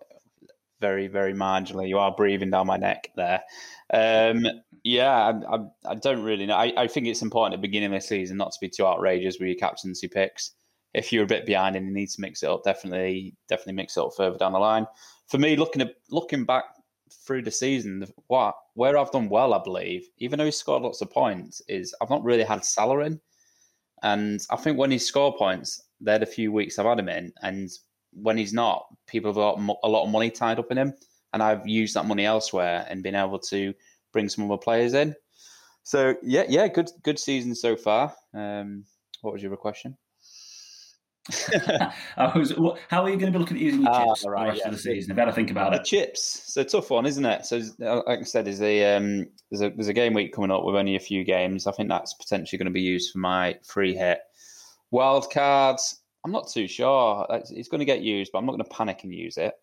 very, very marginally. You are breathing down my neck there. Um, yeah, I, I, I, don't really know. I, I think it's important at the beginning of the season not to be too outrageous with your captaincy picks. If you're a bit behind and you need to mix it up, definitely definitely mix it up further down the line. For me, looking at looking back through the season, what where I've done well, I believe, even though he scored lots of points, is I've not really had Salah in, and I think when he scored points, they're the few weeks I've had him in, and when he's not, people have got a lot of money tied up in him, and I've used that money elsewhere and been able to bring some other players in. So yeah, yeah, good good season so far. Um, what was your question? (laughs) was, how are you going to be looking at using your ah, chips right, the rest yeah. of the season? I've got to think about the it. Chips, it's a tough one, isn't it? So, like I said, there's a, um, there's a there's a game week coming up with only a few games. I think that's potentially going to be used for my free hit. Wild cards, I'm not too sure. It's going to get used, but I'm not going to panic and use it.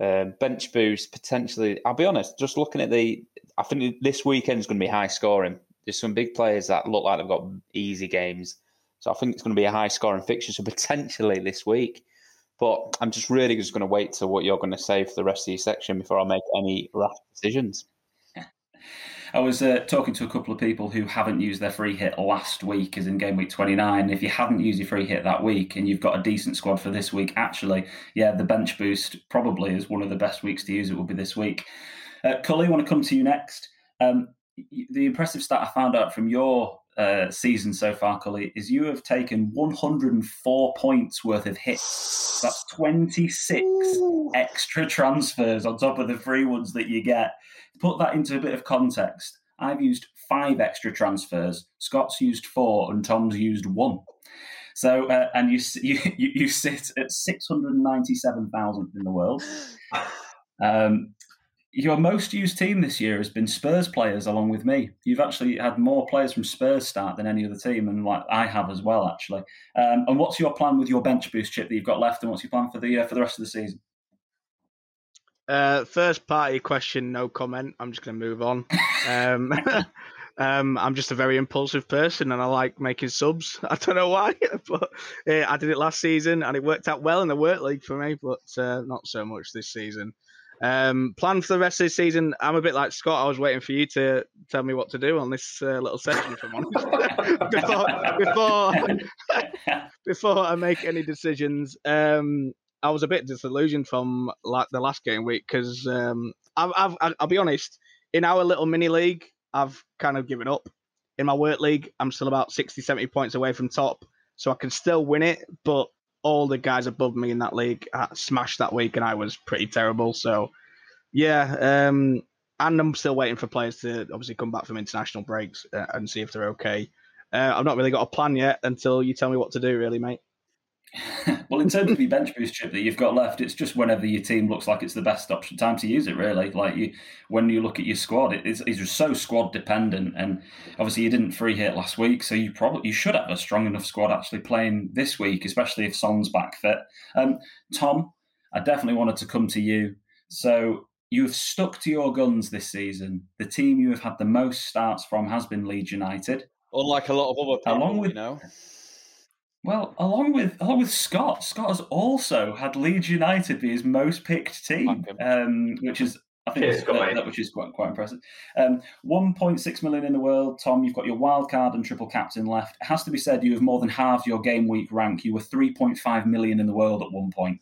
Uh, bench boost potentially. I'll be honest. Just looking at the, I think this weekend is going to be high scoring. There's some big players that look like they've got easy games, so I think it's going to be a high scoring fixture. So potentially this week, but I'm just really just going to wait to what you're going to say for the rest of your section before I make any rash decisions. I was uh, talking to a couple of people who haven't used their free hit last week, as in game week 29. If you hadn't used your free hit that week and you've got a decent squad for this week, actually, yeah, the bench boost probably is one of the best weeks to use it will be this week. Uh, Cully, I want to come to you next. Um, the impressive stat I found out from your uh, season so far, Cully, is you have taken 104 points worth of hits. That's 26 Ooh. extra transfers on top of the free ones that you get put that into a bit of context, I've used five extra transfers. Scott's used four, and Tom's used one. So, uh, and you, (laughs) you you sit at six hundred ninety-seven thousand in the world. (gasps) Um, your most used team this year has been Spurs players, along with me. You've actually had more players from Spurs start than any other team, and like I have as well, actually. Um, and what's your plan with your bench boost chip that you've got left, and what's your plan for the uh, for the rest of the season? Uh, first party question, no comment. I'm just going to move on. Um, (laughs) um, I'm just a very impulsive person and I like making subs. (laughs) I don't know why, (laughs) but uh, I did it last season and it worked out well in the work league for me, but uh, not so much this season. Um, plan for the rest of the season. I'm a bit like Scott. I was waiting for you to tell me what to do on this uh, little session, if I'm honest, before before before I make any decisions. Um, I was a bit disillusioned from like the last game week because um, I've, I've, I'll be honest, in our little mini league, I've kind of given up. In my work league, I'm still about 60, 70 points away from top, so I can still win it. But all the guys above me in that league smashed that week, and I was pretty terrible. So, yeah, um, and I'm still waiting for players to obviously come back from international breaks uh, and see if they're okay. Uh, I've not really got a plan yet until you tell me what to do, really, mate. (laughs) well, in terms of your bench boost chip that you've got left, it's just whenever your team looks like it's the best option time to use it. Really, like you, when you look at your squad, it is it's so squad dependent, and obviously you didn't free hit last week, so you probably you should have a strong enough squad actually playing this week, especially if Son's back fit. Um, Tom, I definitely wanted to come to you. So you've stuck to your guns this season. The team you have had the most starts from has been Leeds United. Unlike a lot of other people, Along with- you know. Well, along with along with Scott, Scott has also had Leeds United be his most picked team, um, which is I think Cheers, Scott, uh, that- which is quite quite impressive. Um, 1.6 million in the world, Tom. You've got your wild card and triple captain left. It has to be said, you have more than halved your game week rank. You were 3.5 million in the world at one point,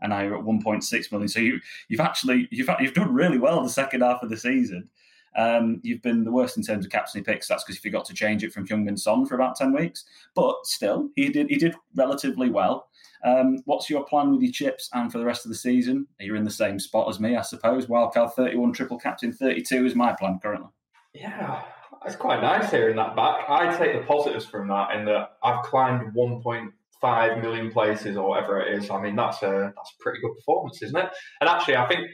and now you're at 1.6 million. So you you've actually you've you've done really well the second half of the season. Um, you've been the worst in terms of captaincy picks. That's because you forgot to change it from Heung-Min Son for about ten weeks. But still, he did he did relatively well. Um, what's your plan with your chips and for the rest of the season? You're in the same spot as me, I suppose. Wildcard 31, triple captain 32 is my plan currently. Yeah, it's quite nice hearing that back. I take the positives from that in that I've climbed 1.5 million places or whatever it is. I mean, that's a that's a pretty good performance, isn't it? And actually, I think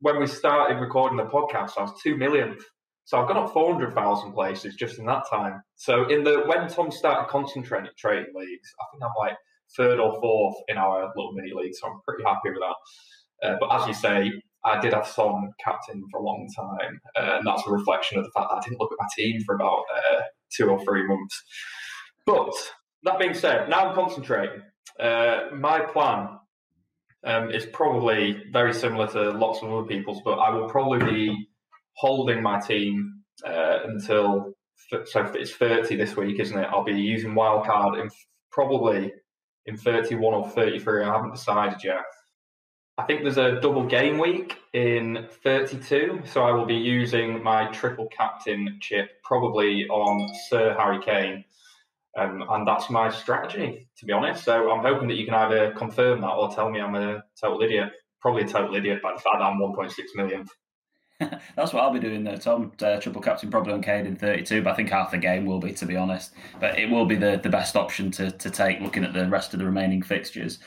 when we started recording the podcast, I was two millionth. So I've gone up 400,000 places just in that time. So in the when Tom started concentrating trading leagues, I think I'm like third or fourth in our little mini league. So I'm pretty happy with that. Uh, but as you say, I did have Son captain for a long time, uh, and that's a reflection of the fact that I didn't look at my team for about uh, two or three months. But that being said, now I'm concentrating. Uh, my plan um, is probably very similar to lots of other people's, but I will probably be holding my team uh, until so it's 30 this week, isn't it? I'll be using wildcard in probably in 31 or 33. I haven't decided yet. I think there's a double game week in 32, so I will be using my triple captain chip probably on Sir Harry Kane. Um, and that's my strategy, to be honest. So I'm hoping that you can either confirm that or tell me I'm a total idiot. Probably a total idiot by the fact that I'm 1.6 million. (laughs) That's what I'll be doing there, Tom. Uh, triple captain probably on Kane in 32, but I think half the game will be, to be honest. But it will be the, the best option to, to take looking at the rest of the remaining fixtures.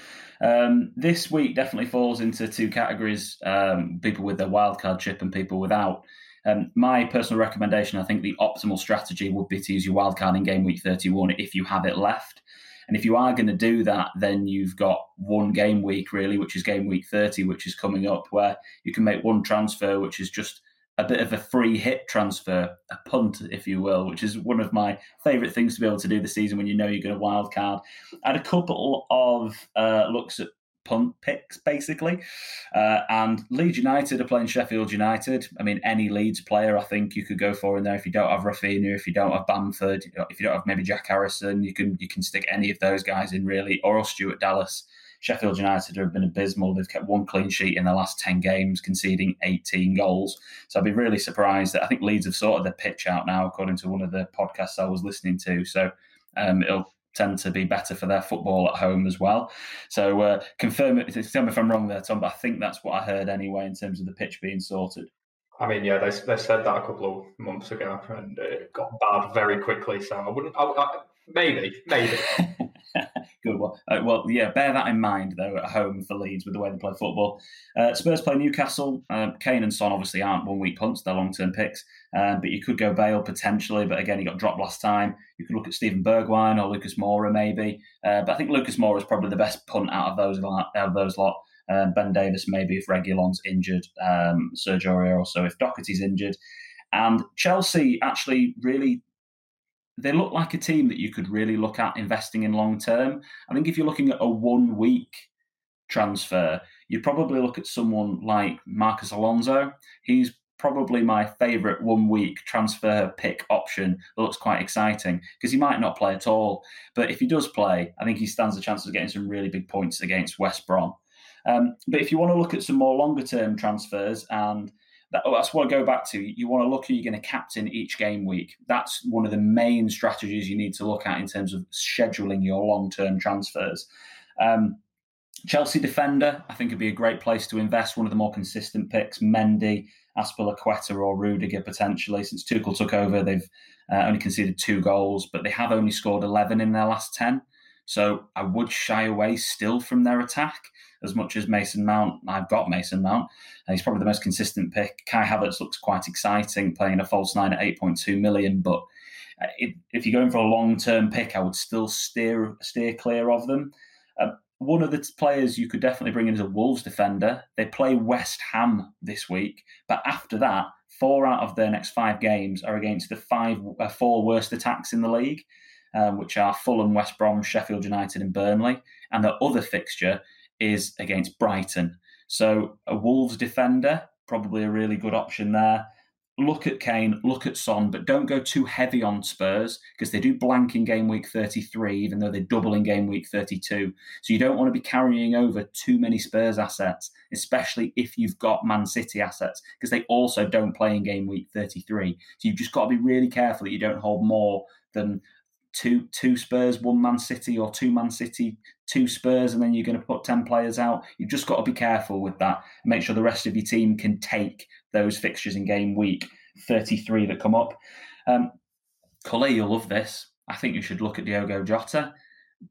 Um, this week definitely falls into two categories um, people with their wildcard chip and people without. Um, my personal recommendation, I think the optimal strategy would be to use your wildcard in game week 31 if you have it left. And if you are going to do that, then you've got one game week really, which is game week 30, which is coming up, where you can make one transfer, which is just a bit of a free hit transfer, a punt, if you will, which is one of my favourite things to be able to do this season when you know you're going to wild card. I had a couple of uh, looks at punt picks, basically. Uh, and Leeds United are playing Sheffield United. I mean, any Leeds player I think you could go for in there. If you don't have Raphinha, if you don't have Bamford, if you don't have maybe Jack Harrison, you can you can stick any of those guys in really, or Stuart Dallas. Sheffield United have been abysmal. They've kept one clean sheet in the last 10 games, conceding 18 goals. So I'd be really surprised that I think Leeds have sorted their pitch out now, according to one of the podcasts I was listening to. So um, it'll tend to be better for their football at home as well. So uh, confirm it. Tell me if I'm wrong there, Tom, but I think that's what I heard anyway in terms of the pitch being sorted. I mean, yeah, they, they said that a couple of months ago, and it got bad very quickly. So I wouldn't. I, I, maybe, maybe. (laughs) Good one. Uh, well, yeah, bear that in mind, though, at home for Leeds with the way they play football. Uh, Spurs play Newcastle. Uh, Kane and Son obviously aren't one week punts, they're long term picks. Um, but you could go Bale potentially, but again, he got dropped last time. You could look at Steven Bergwijn or Lucas Moura maybe. Uh, but I think Lucas Moura is probably the best punt out of those, out of those lot. Um, ben Davies maybe if Reguilon's injured, um, Sergio Aurier also if Doherty's injured. And Chelsea actually really they look like a team that you could really look at investing in long term. I think if you're looking at a one week transfer, you'd probably look at someone like Marcos Alonso. He's probably my favourite one week transfer pick option that looks quite exciting because he might not play at all. But if he does play, I think he stands a chance of getting some really big points against West Brom. Um, but if you want to look at some more longer term transfers and that, that's what I go back to. You want to look who you're going to captain each game week. That's one of the main strategies you need to look at in terms of scheduling your long term transfers. Um, Chelsea defender, I think, would be a great place to invest. One of the more consistent picks, Mendy, Azpilicueta, or Rudiger potentially. Since Tuchel took over, they've uh, only conceded two goals, but they have only scored 11 in their last 10. So I would shy away still from their attack as much as Mason Mount. I've got Mason Mount. he's probably the most consistent pick. Kai Havertz looks quite exciting, playing a false nine at 8.2 million. But uh, if, you're going for a long term pick, I would still steer steer clear of them. Uh, one of the players you could definitely bring in as a Wolves defender. They play West Ham this week, but after that, four out of their next five games are against the five uh, four worst attacks in the league, um, which are Fulham, West Brom, Sheffield United, and Burnley. And the other fixture is against Brighton. So a Wolves defender, probably a really good option there look at Kane, look at Son, but don't go too heavy on Spurs because they do blank in game week 33, even though they double in game week 32. So you don't want to be carrying over too many Spurs assets, especially if you've got Man City assets, because they also don't play in game week 33. So you've just got to be really careful that you don't hold more than two two Spurs, one Man City, or two Man City, two Spurs, and then you're going to put 10 players out. You've just got to be careful with that. Make sure the rest of your team can take those fixtures in game week 33 that come up. Um, Cully, you'll love this. I think you should look at Diogo Jota.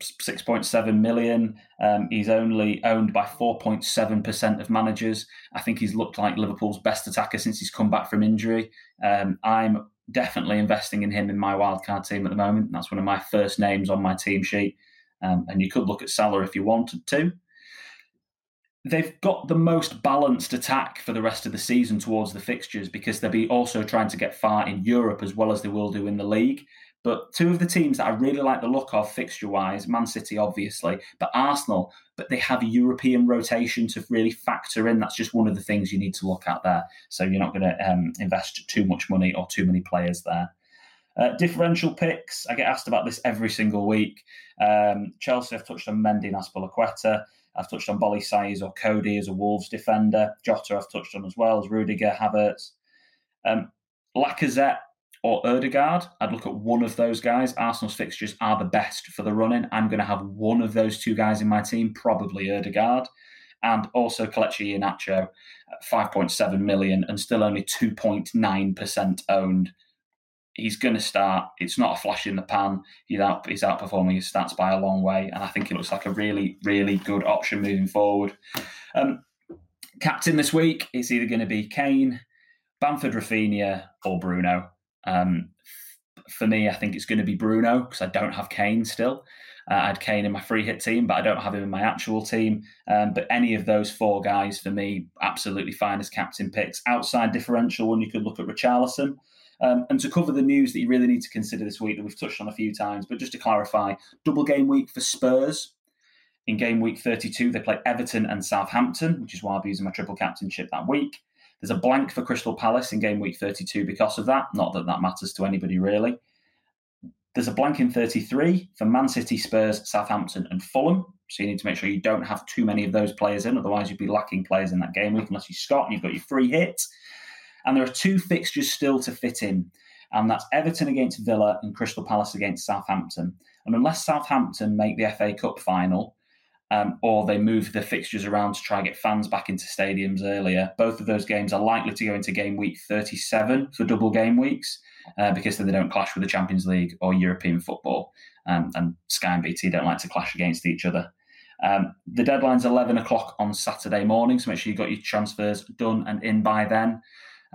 6.7 million. Um, he's only owned by 4.7% of managers. I think he's looked like Liverpool's best attacker since he's come back from injury. Um, I'm definitely investing in him in my wildcard team at the moment. That's one of my first names on my team sheet. Um, and you could look at Salah if you wanted to. They've got the most balanced attack for the rest of the season towards the fixtures because they'll be also trying to get far in Europe as well as they will do in the league. But two of the teams that I really like the look of fixture wise, Man City obviously, but Arsenal, but they have European rotation to really factor in. That's just one of the things you need to look at there. So you're not going to um, invest too much money or too many players there. Uh, differential picks. I get asked about this every single week. Um, Chelsea have touched on Mendy and Azpilicueta. I've touched on Boly Saïss or Coady as a Wolves defender. Jota I've touched on as well as Rudiger, Havertz. Um, Lacazette or Odegaard, I'd look at one of those guys. Arsenal's fixtures are the best for the running. I'm going to have one of those two guys in my team, probably Odegaard. And also Kelechi Iheanacho, 5.7 million and still only 2.9% owned. He's going to start. It's not a flash in the pan. He's, out, he's outperforming his stats by a long way. And I think it looks like a really, really good option moving forward. Um, captain this week, it's either going to be Kane, Bamford Raphinha, or Bruno. Um, for me, I think it's going to be Bruno because I don't have Kane still. Uh, I had Kane in my free hit team, but I don't have him in my actual team. Um, but any of those four guys for me, absolutely fine as captain picks. Outside differential one, you could look at Richarlison. Um, and to cover the news that you really need to consider this week that we've touched on a few times, but just to clarify, double game week for Spurs. In game week 32, they play Everton and Southampton, which is why I'll be using my triple captainship that week. There's a blank for Crystal Palace in game week 32 because of that. Not that that matters to anybody really. There's a blank in 33 for Man City, Spurs, Southampton, and Fulham. So you need to make sure you don't have too many of those players in. Otherwise, you'd be lacking players in that game week unless you Scott and you've got your free hit. And there are two fixtures still to fit in. And that's Everton against Villa and Crystal Palace against Southampton. And unless Southampton make the FA Cup final, um, or they move the fixtures around to try and get fans back into stadiums earlier. Both of those games are likely to go into game week 37 for double game weeks uh, because then they don't clash with the Champions League or European football. Um, and Sky and BT don't like to clash against each other. Um, the deadline's 11 o'clock on Saturday morning, so make sure you've got your transfers done and in by then.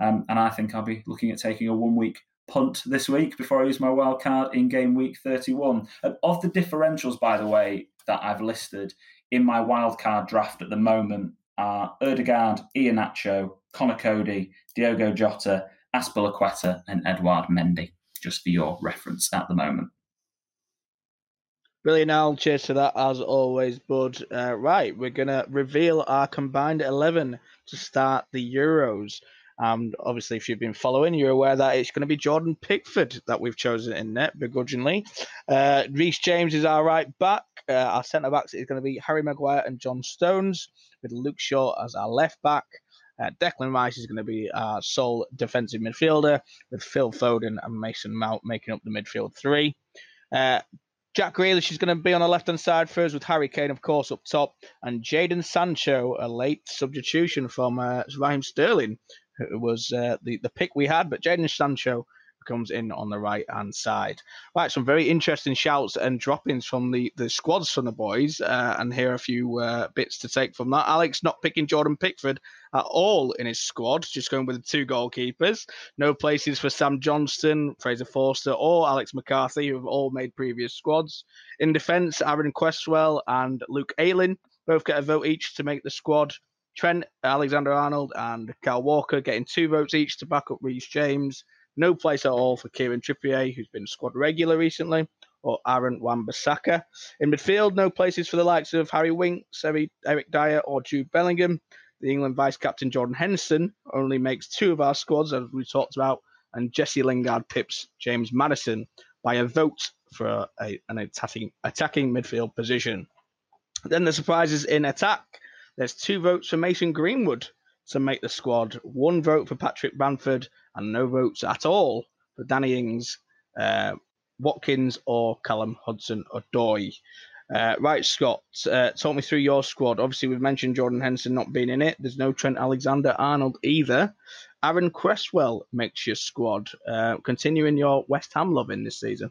Um, and I think I'll be looking at taking a one week punt this week before I use my wild card in game week 31. And of the differentials, by the way, that I've listed in my wildcard draft at the moment are Odegaard, Iheanacho, Conor Coady, Diogo Jota, Azpilicueta, and Eduard Mendy, just for your reference at the moment. Brilliant, Al. Cheers to that, as always, bud. Uh, right, we're going to reveal our combined 11 to start the Euros. And obviously, if you've been following, you're aware that it's going to be Jordan Pickford that we've chosen in net, begrudgingly. Uh, James is our right back. Uh, our centre backs is going to be Harry Maguire and John Stones, with Luke Shaw as our left back. Uh, Declan Rice is going to be our sole defensive midfielder, with Phil Foden and Mason Mount making up the midfield three. Uh, Jack Grealish is going to be on the left hand side us, with Harry Kane, of course, up top, and Jadon Sancho, a late substitution from uh, Raheem Sterling, who was uh, the, the pick we had. But Jadon Sancho comes in on the right hand side. Right, some very interesting shouts and droppings from the, the squads from the boys, uh, and here are a few uh, bits to take from that. Alex not picking Jordan Pickford at all in his squad, just going with the two goalkeepers. No places for Sam Johnstone, Fraser Forster, or Alex McCarthy, who have all made previous squads. In defence, Aaron Cresswell and Luke Ayling both get a vote each to make the squad. Trent Alexander Arnold and Kyle Walker getting two votes each to back up Reece James. No place at all for Kieran Trippier, who's been squad regular recently, or Aaron Wan-Bissaka. In midfield, no places for the likes of Harry Winks, Eric Dier, or Jude Bellingham. The England vice captain Jordan Henderson only makes two of our squads, as we talked about, and Jesse Lingard pips James Maddison by a vote for a, an attacking, attacking midfield position. Then the surprises in attack. There's two votes for Mason Greenwood to make the squad, one vote for Patrick Bamford, and no votes at all for Danny Ings, uh, Watkins, or Callum Hudson Odoi. Uh, right, Scott, uh, talk me through your squad. Obviously, we've mentioned Jordan Henderson not being in it. There's no Trent Alexander Arnold either. Aaron Cresswell makes your squad. Uh, continuing your West Ham loving this season.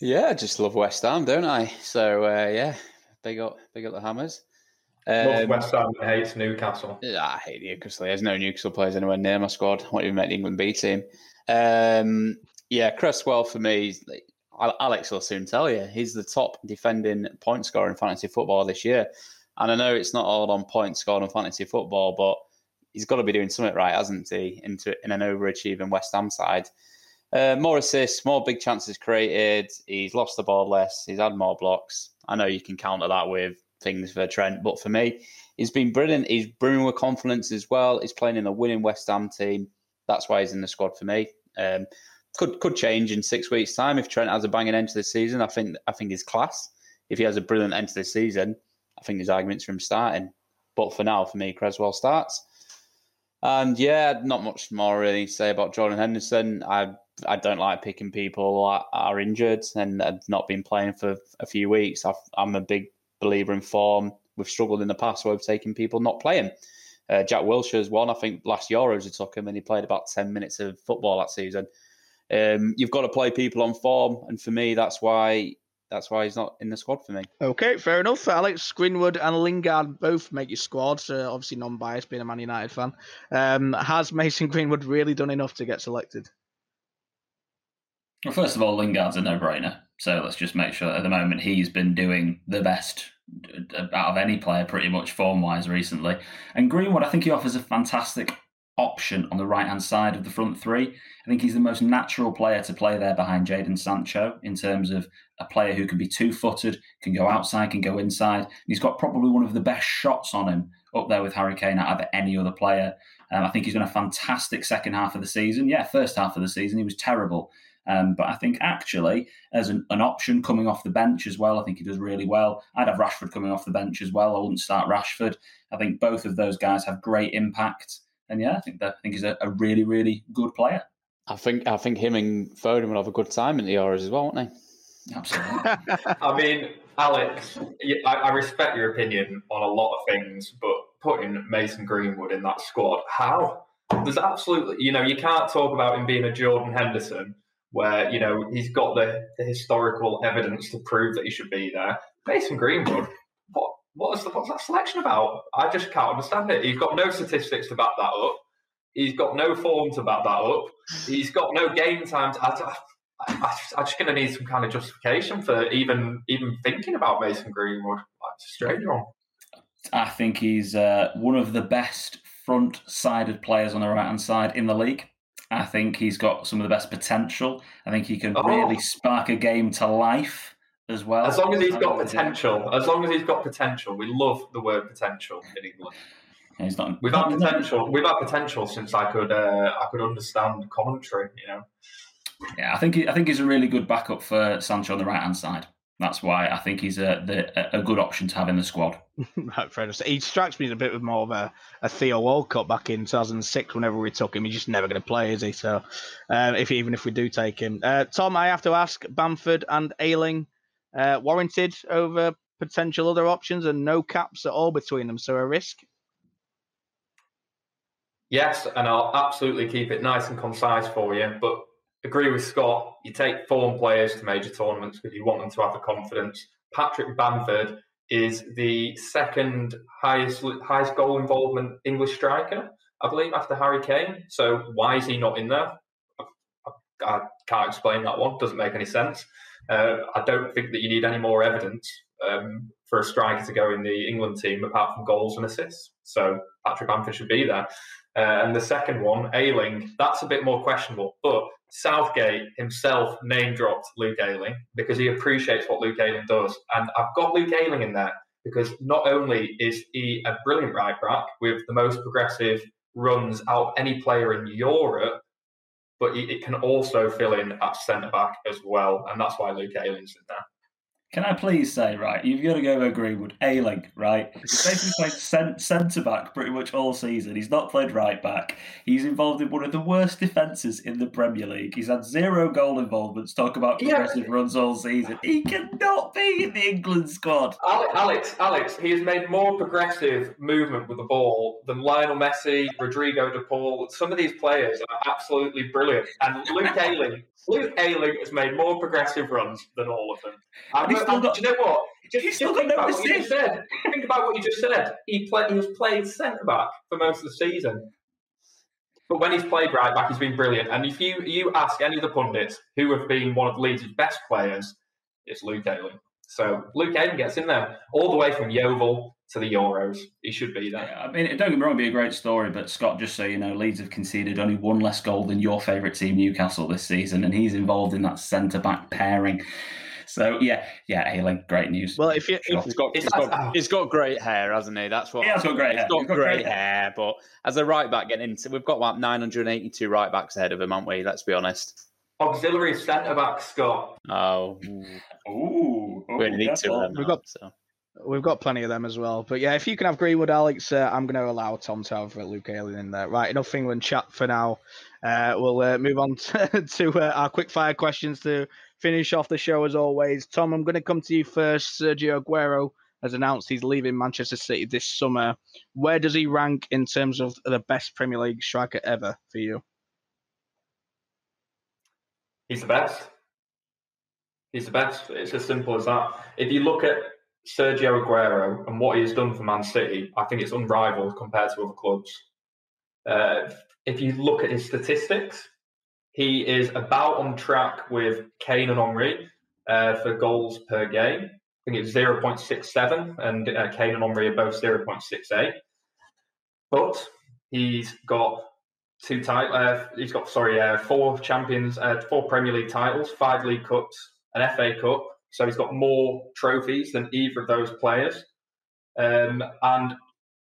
Yeah, I just love West Ham, don't I? So, uh, yeah, Big up, big up the Hammers. Um, West Ham hates Newcastle. I hate Newcastle. There's no Newcastle players anywhere near my squad. I won't even make the England B team? Um, yeah, Cresswell for me. Alex will soon tell you he's the top defending point scorer in fantasy football this year. And I know it's not all on points scored in fantasy football, but he's got to be doing something right, hasn't he? Into in an overachieving West Ham side. Uh, more assists, more big chances created. He's lost the ball less. He's had more blocks. I know you can counter that with things for Trent, but for me, he's been brilliant. He's brewing with confidence as well. He's playing in a winning West Ham team. That's why he's in the squad for me. Um, could could change in six weeks' time if Trent has a banging end to the season. I think I think his class. If he has a brilliant end to the season, I think there's arguments for him starting. But for now, for me, Cresswell starts. And yeah, not much more really to say about Jordan Henderson. I I don't like picking people that are injured and have not been playing for a few weeks. i am a big believer in form. We've struggled in the past we've taken people not playing. Uh, Jack Wilshere's one. I think last Euros he took him and he played about 10 minutes of football that season. Um, you've got to play people on form. And for me, that's why that's why he's not in the squad for me. Okay, fair enough. Alex Greenwood and Lingard both make your squad. So obviously non-biased, being a Man United fan. Um, has Mason Greenwood really done enough to get selected? Well, first of all, Lingard's a no-brainer. So let's just make sure at the moment he's been doing the best out of any player, pretty much form-wise recently. And Greenwood, I think he offers a fantastic option on the right-hand side of the front three. I think he's the most natural player to play there behind Jadon Sancho in terms of a player who can be two-footed, can go outside, can go inside. And he's got probably one of the best shots on him up there with Harry Kane out of any other player. Um, I think he's done a fantastic second half of the season. Yeah, first half of the season he was terrible. Um, but I think actually, as an, an, option coming off the bench as well, I think he does really well. I'd have Rashford coming off the bench as well. I wouldn't start Rashford. I think both of those guys have great impact. And yeah, I think that I think he's a, a really, really good player. I think I think him and Foden will have a good time in the Euros as well, won't they? Absolutely. (laughs) I mean, Alex, I, I respect your opinion on a lot of things, but putting Mason Greenwood in that squad, how? There's absolutely, you know, you can't talk about him being a Jordan Henderson where you know he's got the, the historical evidence to prove that he should be there. Mason Greenwood, what what is the, what's that selection about? I just can't understand it. He's got no statistics to back that up. He's got no form to back that up. He's got no game time. To, I, I, I, I'm just going to need some kind of justification for even even thinking about Mason Greenwood. It's a strange one. I think he's uh, one of the best front-sided players on the right-hand side in the league. I think he's got some of the best potential. I think he can oh. really spark a game to life as well. As long as he's got potential, as long as he's got potential, we love the word potential in England. he's not. We've had potential. We've had potential since I could. Uh, I could understand commentary. You know. Yeah, I think he, I think he's a really good backup for Sancho on the right hand side. That's why I think he's a the, a good option to have in the squad. (laughs) right, fair enough. He strikes me as a bit more of a, a Theo Walcott back in 2006. Whenever we took him, he's just never going to play, is he? So, uh, if even if we do take him, uh, Tom, I have to ask: Bamford and Ayling uh, warranted over potential other options, and no caps at all between them, so a risk. Yes, and I'll absolutely keep it nice and concise for you. But agree with Scott. You take form players to major tournaments because you want them to have the confidence. Patrick Bamford is the second highest highest goal involvement English striker, I believe, after Harry Kane. So why is he not in there? I, I can't explain that one. Doesn't make any sense. Uh, I don't think that you need any more evidence um, for a striker to go in the England team apart from goals and assists. So Patrick Bamford should be there. Uh, and the second one, Ayling, that's a bit more questionable. But Southgate himself name dropped Luke Ayling because he appreciates what Luke Ayling does. And I've got Luke Ayling in there because not only is he a brilliant right back with the most progressive runs out of any player in Europe, but it can also fill in at centre back as well. And that's why Luke Ayling's in there. Can I please say, right, you've got to go with Greenwood. Ayling, right? He's basically played (laughs) centre back pretty much all season. He's not played right back. He's involved in one of the worst defences in the Premier League. He's had zero goal involvements. Talk about progressive yeah. runs all season. He cannot be in the England squad. Alex, Alex, he has made more progressive movement with the ball than Lionel Messi, Rodrigo de Paul. Some of these players are absolutely brilliant. And Luke (laughs) Ayling Luke Ayling has made more progressive runs than all of them. And, and, and got, do you know what? Just, about what you just said. Think about what you just said. He played. He was played centre back for most of the season. But when he's played right back, he's been brilliant. And if you you ask any of the pundits who have been one of Leeds' best players, it's Luke Ayling. So Luke Ayling gets in there all the way from Yeovil to the Euros. He should be there. Yeah, I mean, don't get me wrong, it'd be a great story, but Scott, just so you know, Leeds have conceded only one less goal than your favourite team, Newcastle, this season, and he's involved in that centre back pairing. So yeah, yeah, Ayling, great news. Well, if you, sure. he's got, he's got, he's got great hair, hasn't he? That's what. He has got great he's hair. Got he's got great, great hair. hair. But as a right back getting into, we've got about 982 right backs ahead of him, haven't we? Let's be honest. Auxiliary centre back, Scott. Oh, ooh, we need two of them. We've got so. We've got plenty of them as well. But yeah, if you can have Greenwood, Alex, uh, I'm going to allow Tom to have Luke Ayling in there. Right, enough England chat for now. Uh, we'll uh, move on (laughs) to, to uh, our quick fire questions to finish off the show as always. Tom, I'm going to come to you first. Sergio Aguero has announced he's leaving Manchester City this summer. Where does he rank in terms of the best Premier League striker ever for you? He's the best. He's the best. It's as simple as that. If you look at Sergio Aguero and what he has done for Man City, I think it's unrivaled compared to other clubs. Uh, if you look at his statistics, he is about on track with Kane and Henry uh, for goals per game. I think it's 0.67, and uh, Kane and Henry are both 0.68. But he's got two titles. Uh, he's got sorry, uh, four champions, uh, four Premier League titles, five League Cups, an FA Cup, so he's got more trophies than either of those players. Um, and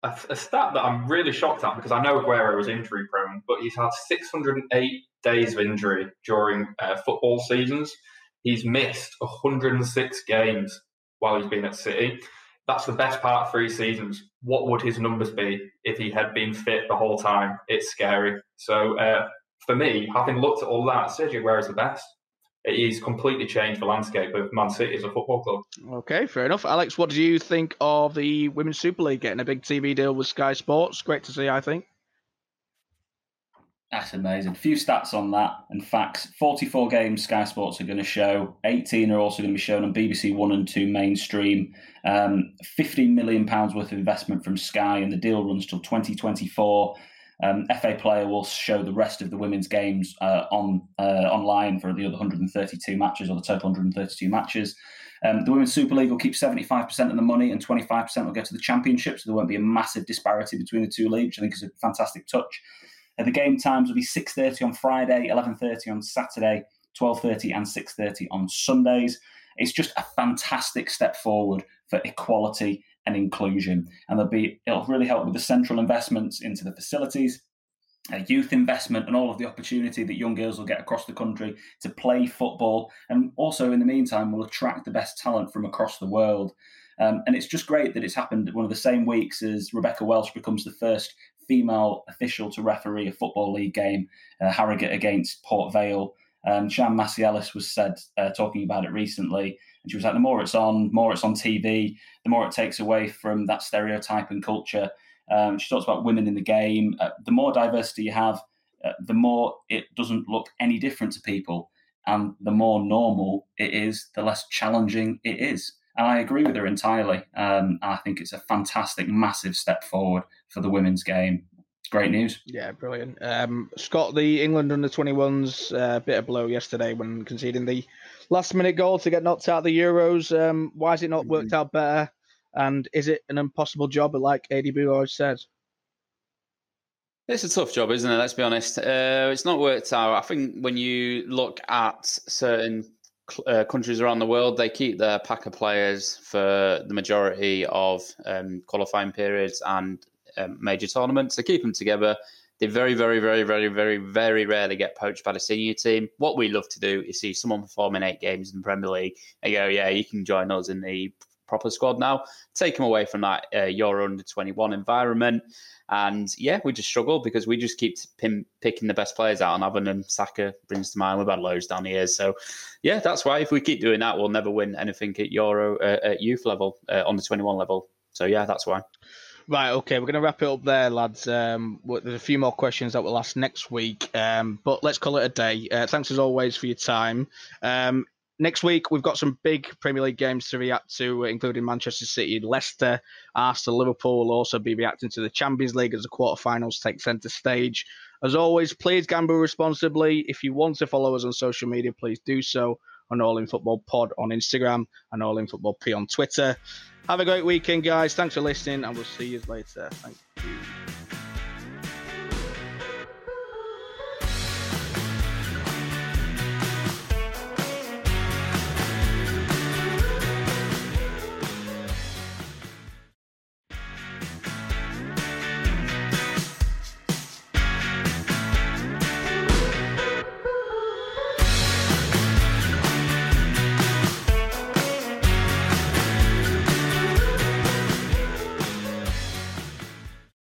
a, a, stat that I'm really shocked at because I know Aguero is injury prone, but he's had 608 days of injury during uh, football seasons. He's missed 106 games while he's been at City. That's the best part of three seasons. What would his numbers be if he had been fit the whole time? It's scary. So uh, for me, having looked at all that, Sergio Aguero is the best he's completely changed the landscape of Man City as a football club. Okay, fair enough. Alex, what do you think of the Women's Super League getting a big TV deal with Sky Sports? Great to see, I think. That's amazing. A few stats on that and facts. 44 games Sky Sports are going to show. 18 are also going to be shown on BBC One and Two mainstream. Um, 15 million pounds worth of investment from Sky, and the deal runs till 2024. Um, FA Player will show the rest of the women's games uh, on uh, online for the other 132 matches or the total 132 matches. Um, the Women's Super League will keep 75% of the money and 25% will go to the Championship, so there won't be a massive disparity between the two leagues, I think is a fantastic touch. Uh, the game times will be 6.30 on Friday, 11.30 on Saturday, 12.30 and 6.30 on Sundays. It's just a fantastic step forward for equality and inclusion. And there'll be it'll really help with the central investments into the facilities, youth investment, and all of the opportunity that young girls will get across the country to play football. And also, in the meantime, will attract the best talent from across the world. Um, and it's just great that it's happened one of the same weeks as Rebecca Welch becomes the first female official to referee a football league game, uh, Harrogate against Port Vale. Um, Sian Massey-Ellis was said uh, talking about it recently and she was like, the more it's on, more it's on TV, the more it takes away from that stereotype and culture. Um, she talks about women in the game. Uh, the more diversity you have, uh, the more it doesn't look any different to people. And the more normal it is, the less challenging it is. And I agree with her entirely. Um, I think it's a fantastic, massive step forward for the women's game. It's great news. Yeah, brilliant. Um, Scott, the England under 21s, a uh, bit of blow yesterday when conceding the last minute goal to get knocked out of the Euros. Um, why has it not worked mm-hmm. out better? And is it an impossible job, like ADB always said? It's a tough job, isn't it? Let's be honest. Uh, it's not worked out. I think when you look at certain uh, countries around the world, they keep their pack of players for the majority of um, qualifying periods and um, major tournaments. They keep them together. They very, very, very, very, very, very rarely get poached by the senior team. What we love to do is see someone perform in eight games in the Premier League and go, yeah, you can join us in the proper squad now. Take them away from that uh, Euro under 21 environment. And yeah, we just struggle because we just keep pin, picking the best players out. And having them, Saka brings to mind. We've had loads down years. So yeah, that's why if we keep doing that, we'll never win anything at Euro uh, at youth level, uh, on the 21 level. So yeah, that's why. Right, okay, we're going to wrap it up there, lads. Um, there's a few more questions that will ask next week, um, but let's call it a day. Uh, thanks as always for your time. Um, next week we've got some big Premier League games to react to, including Manchester City, Leicester, Arsenal, Liverpool. will also be reacting to the Champions League as the quarterfinals take centre stage. As always, please gamble responsibly. If you want to follow us on social media, please do so on All in Football Pod on Instagram and All in Football P on Twitter. Have a great weekend, guys. Thanks for listening, and we'll see you later. Thank you.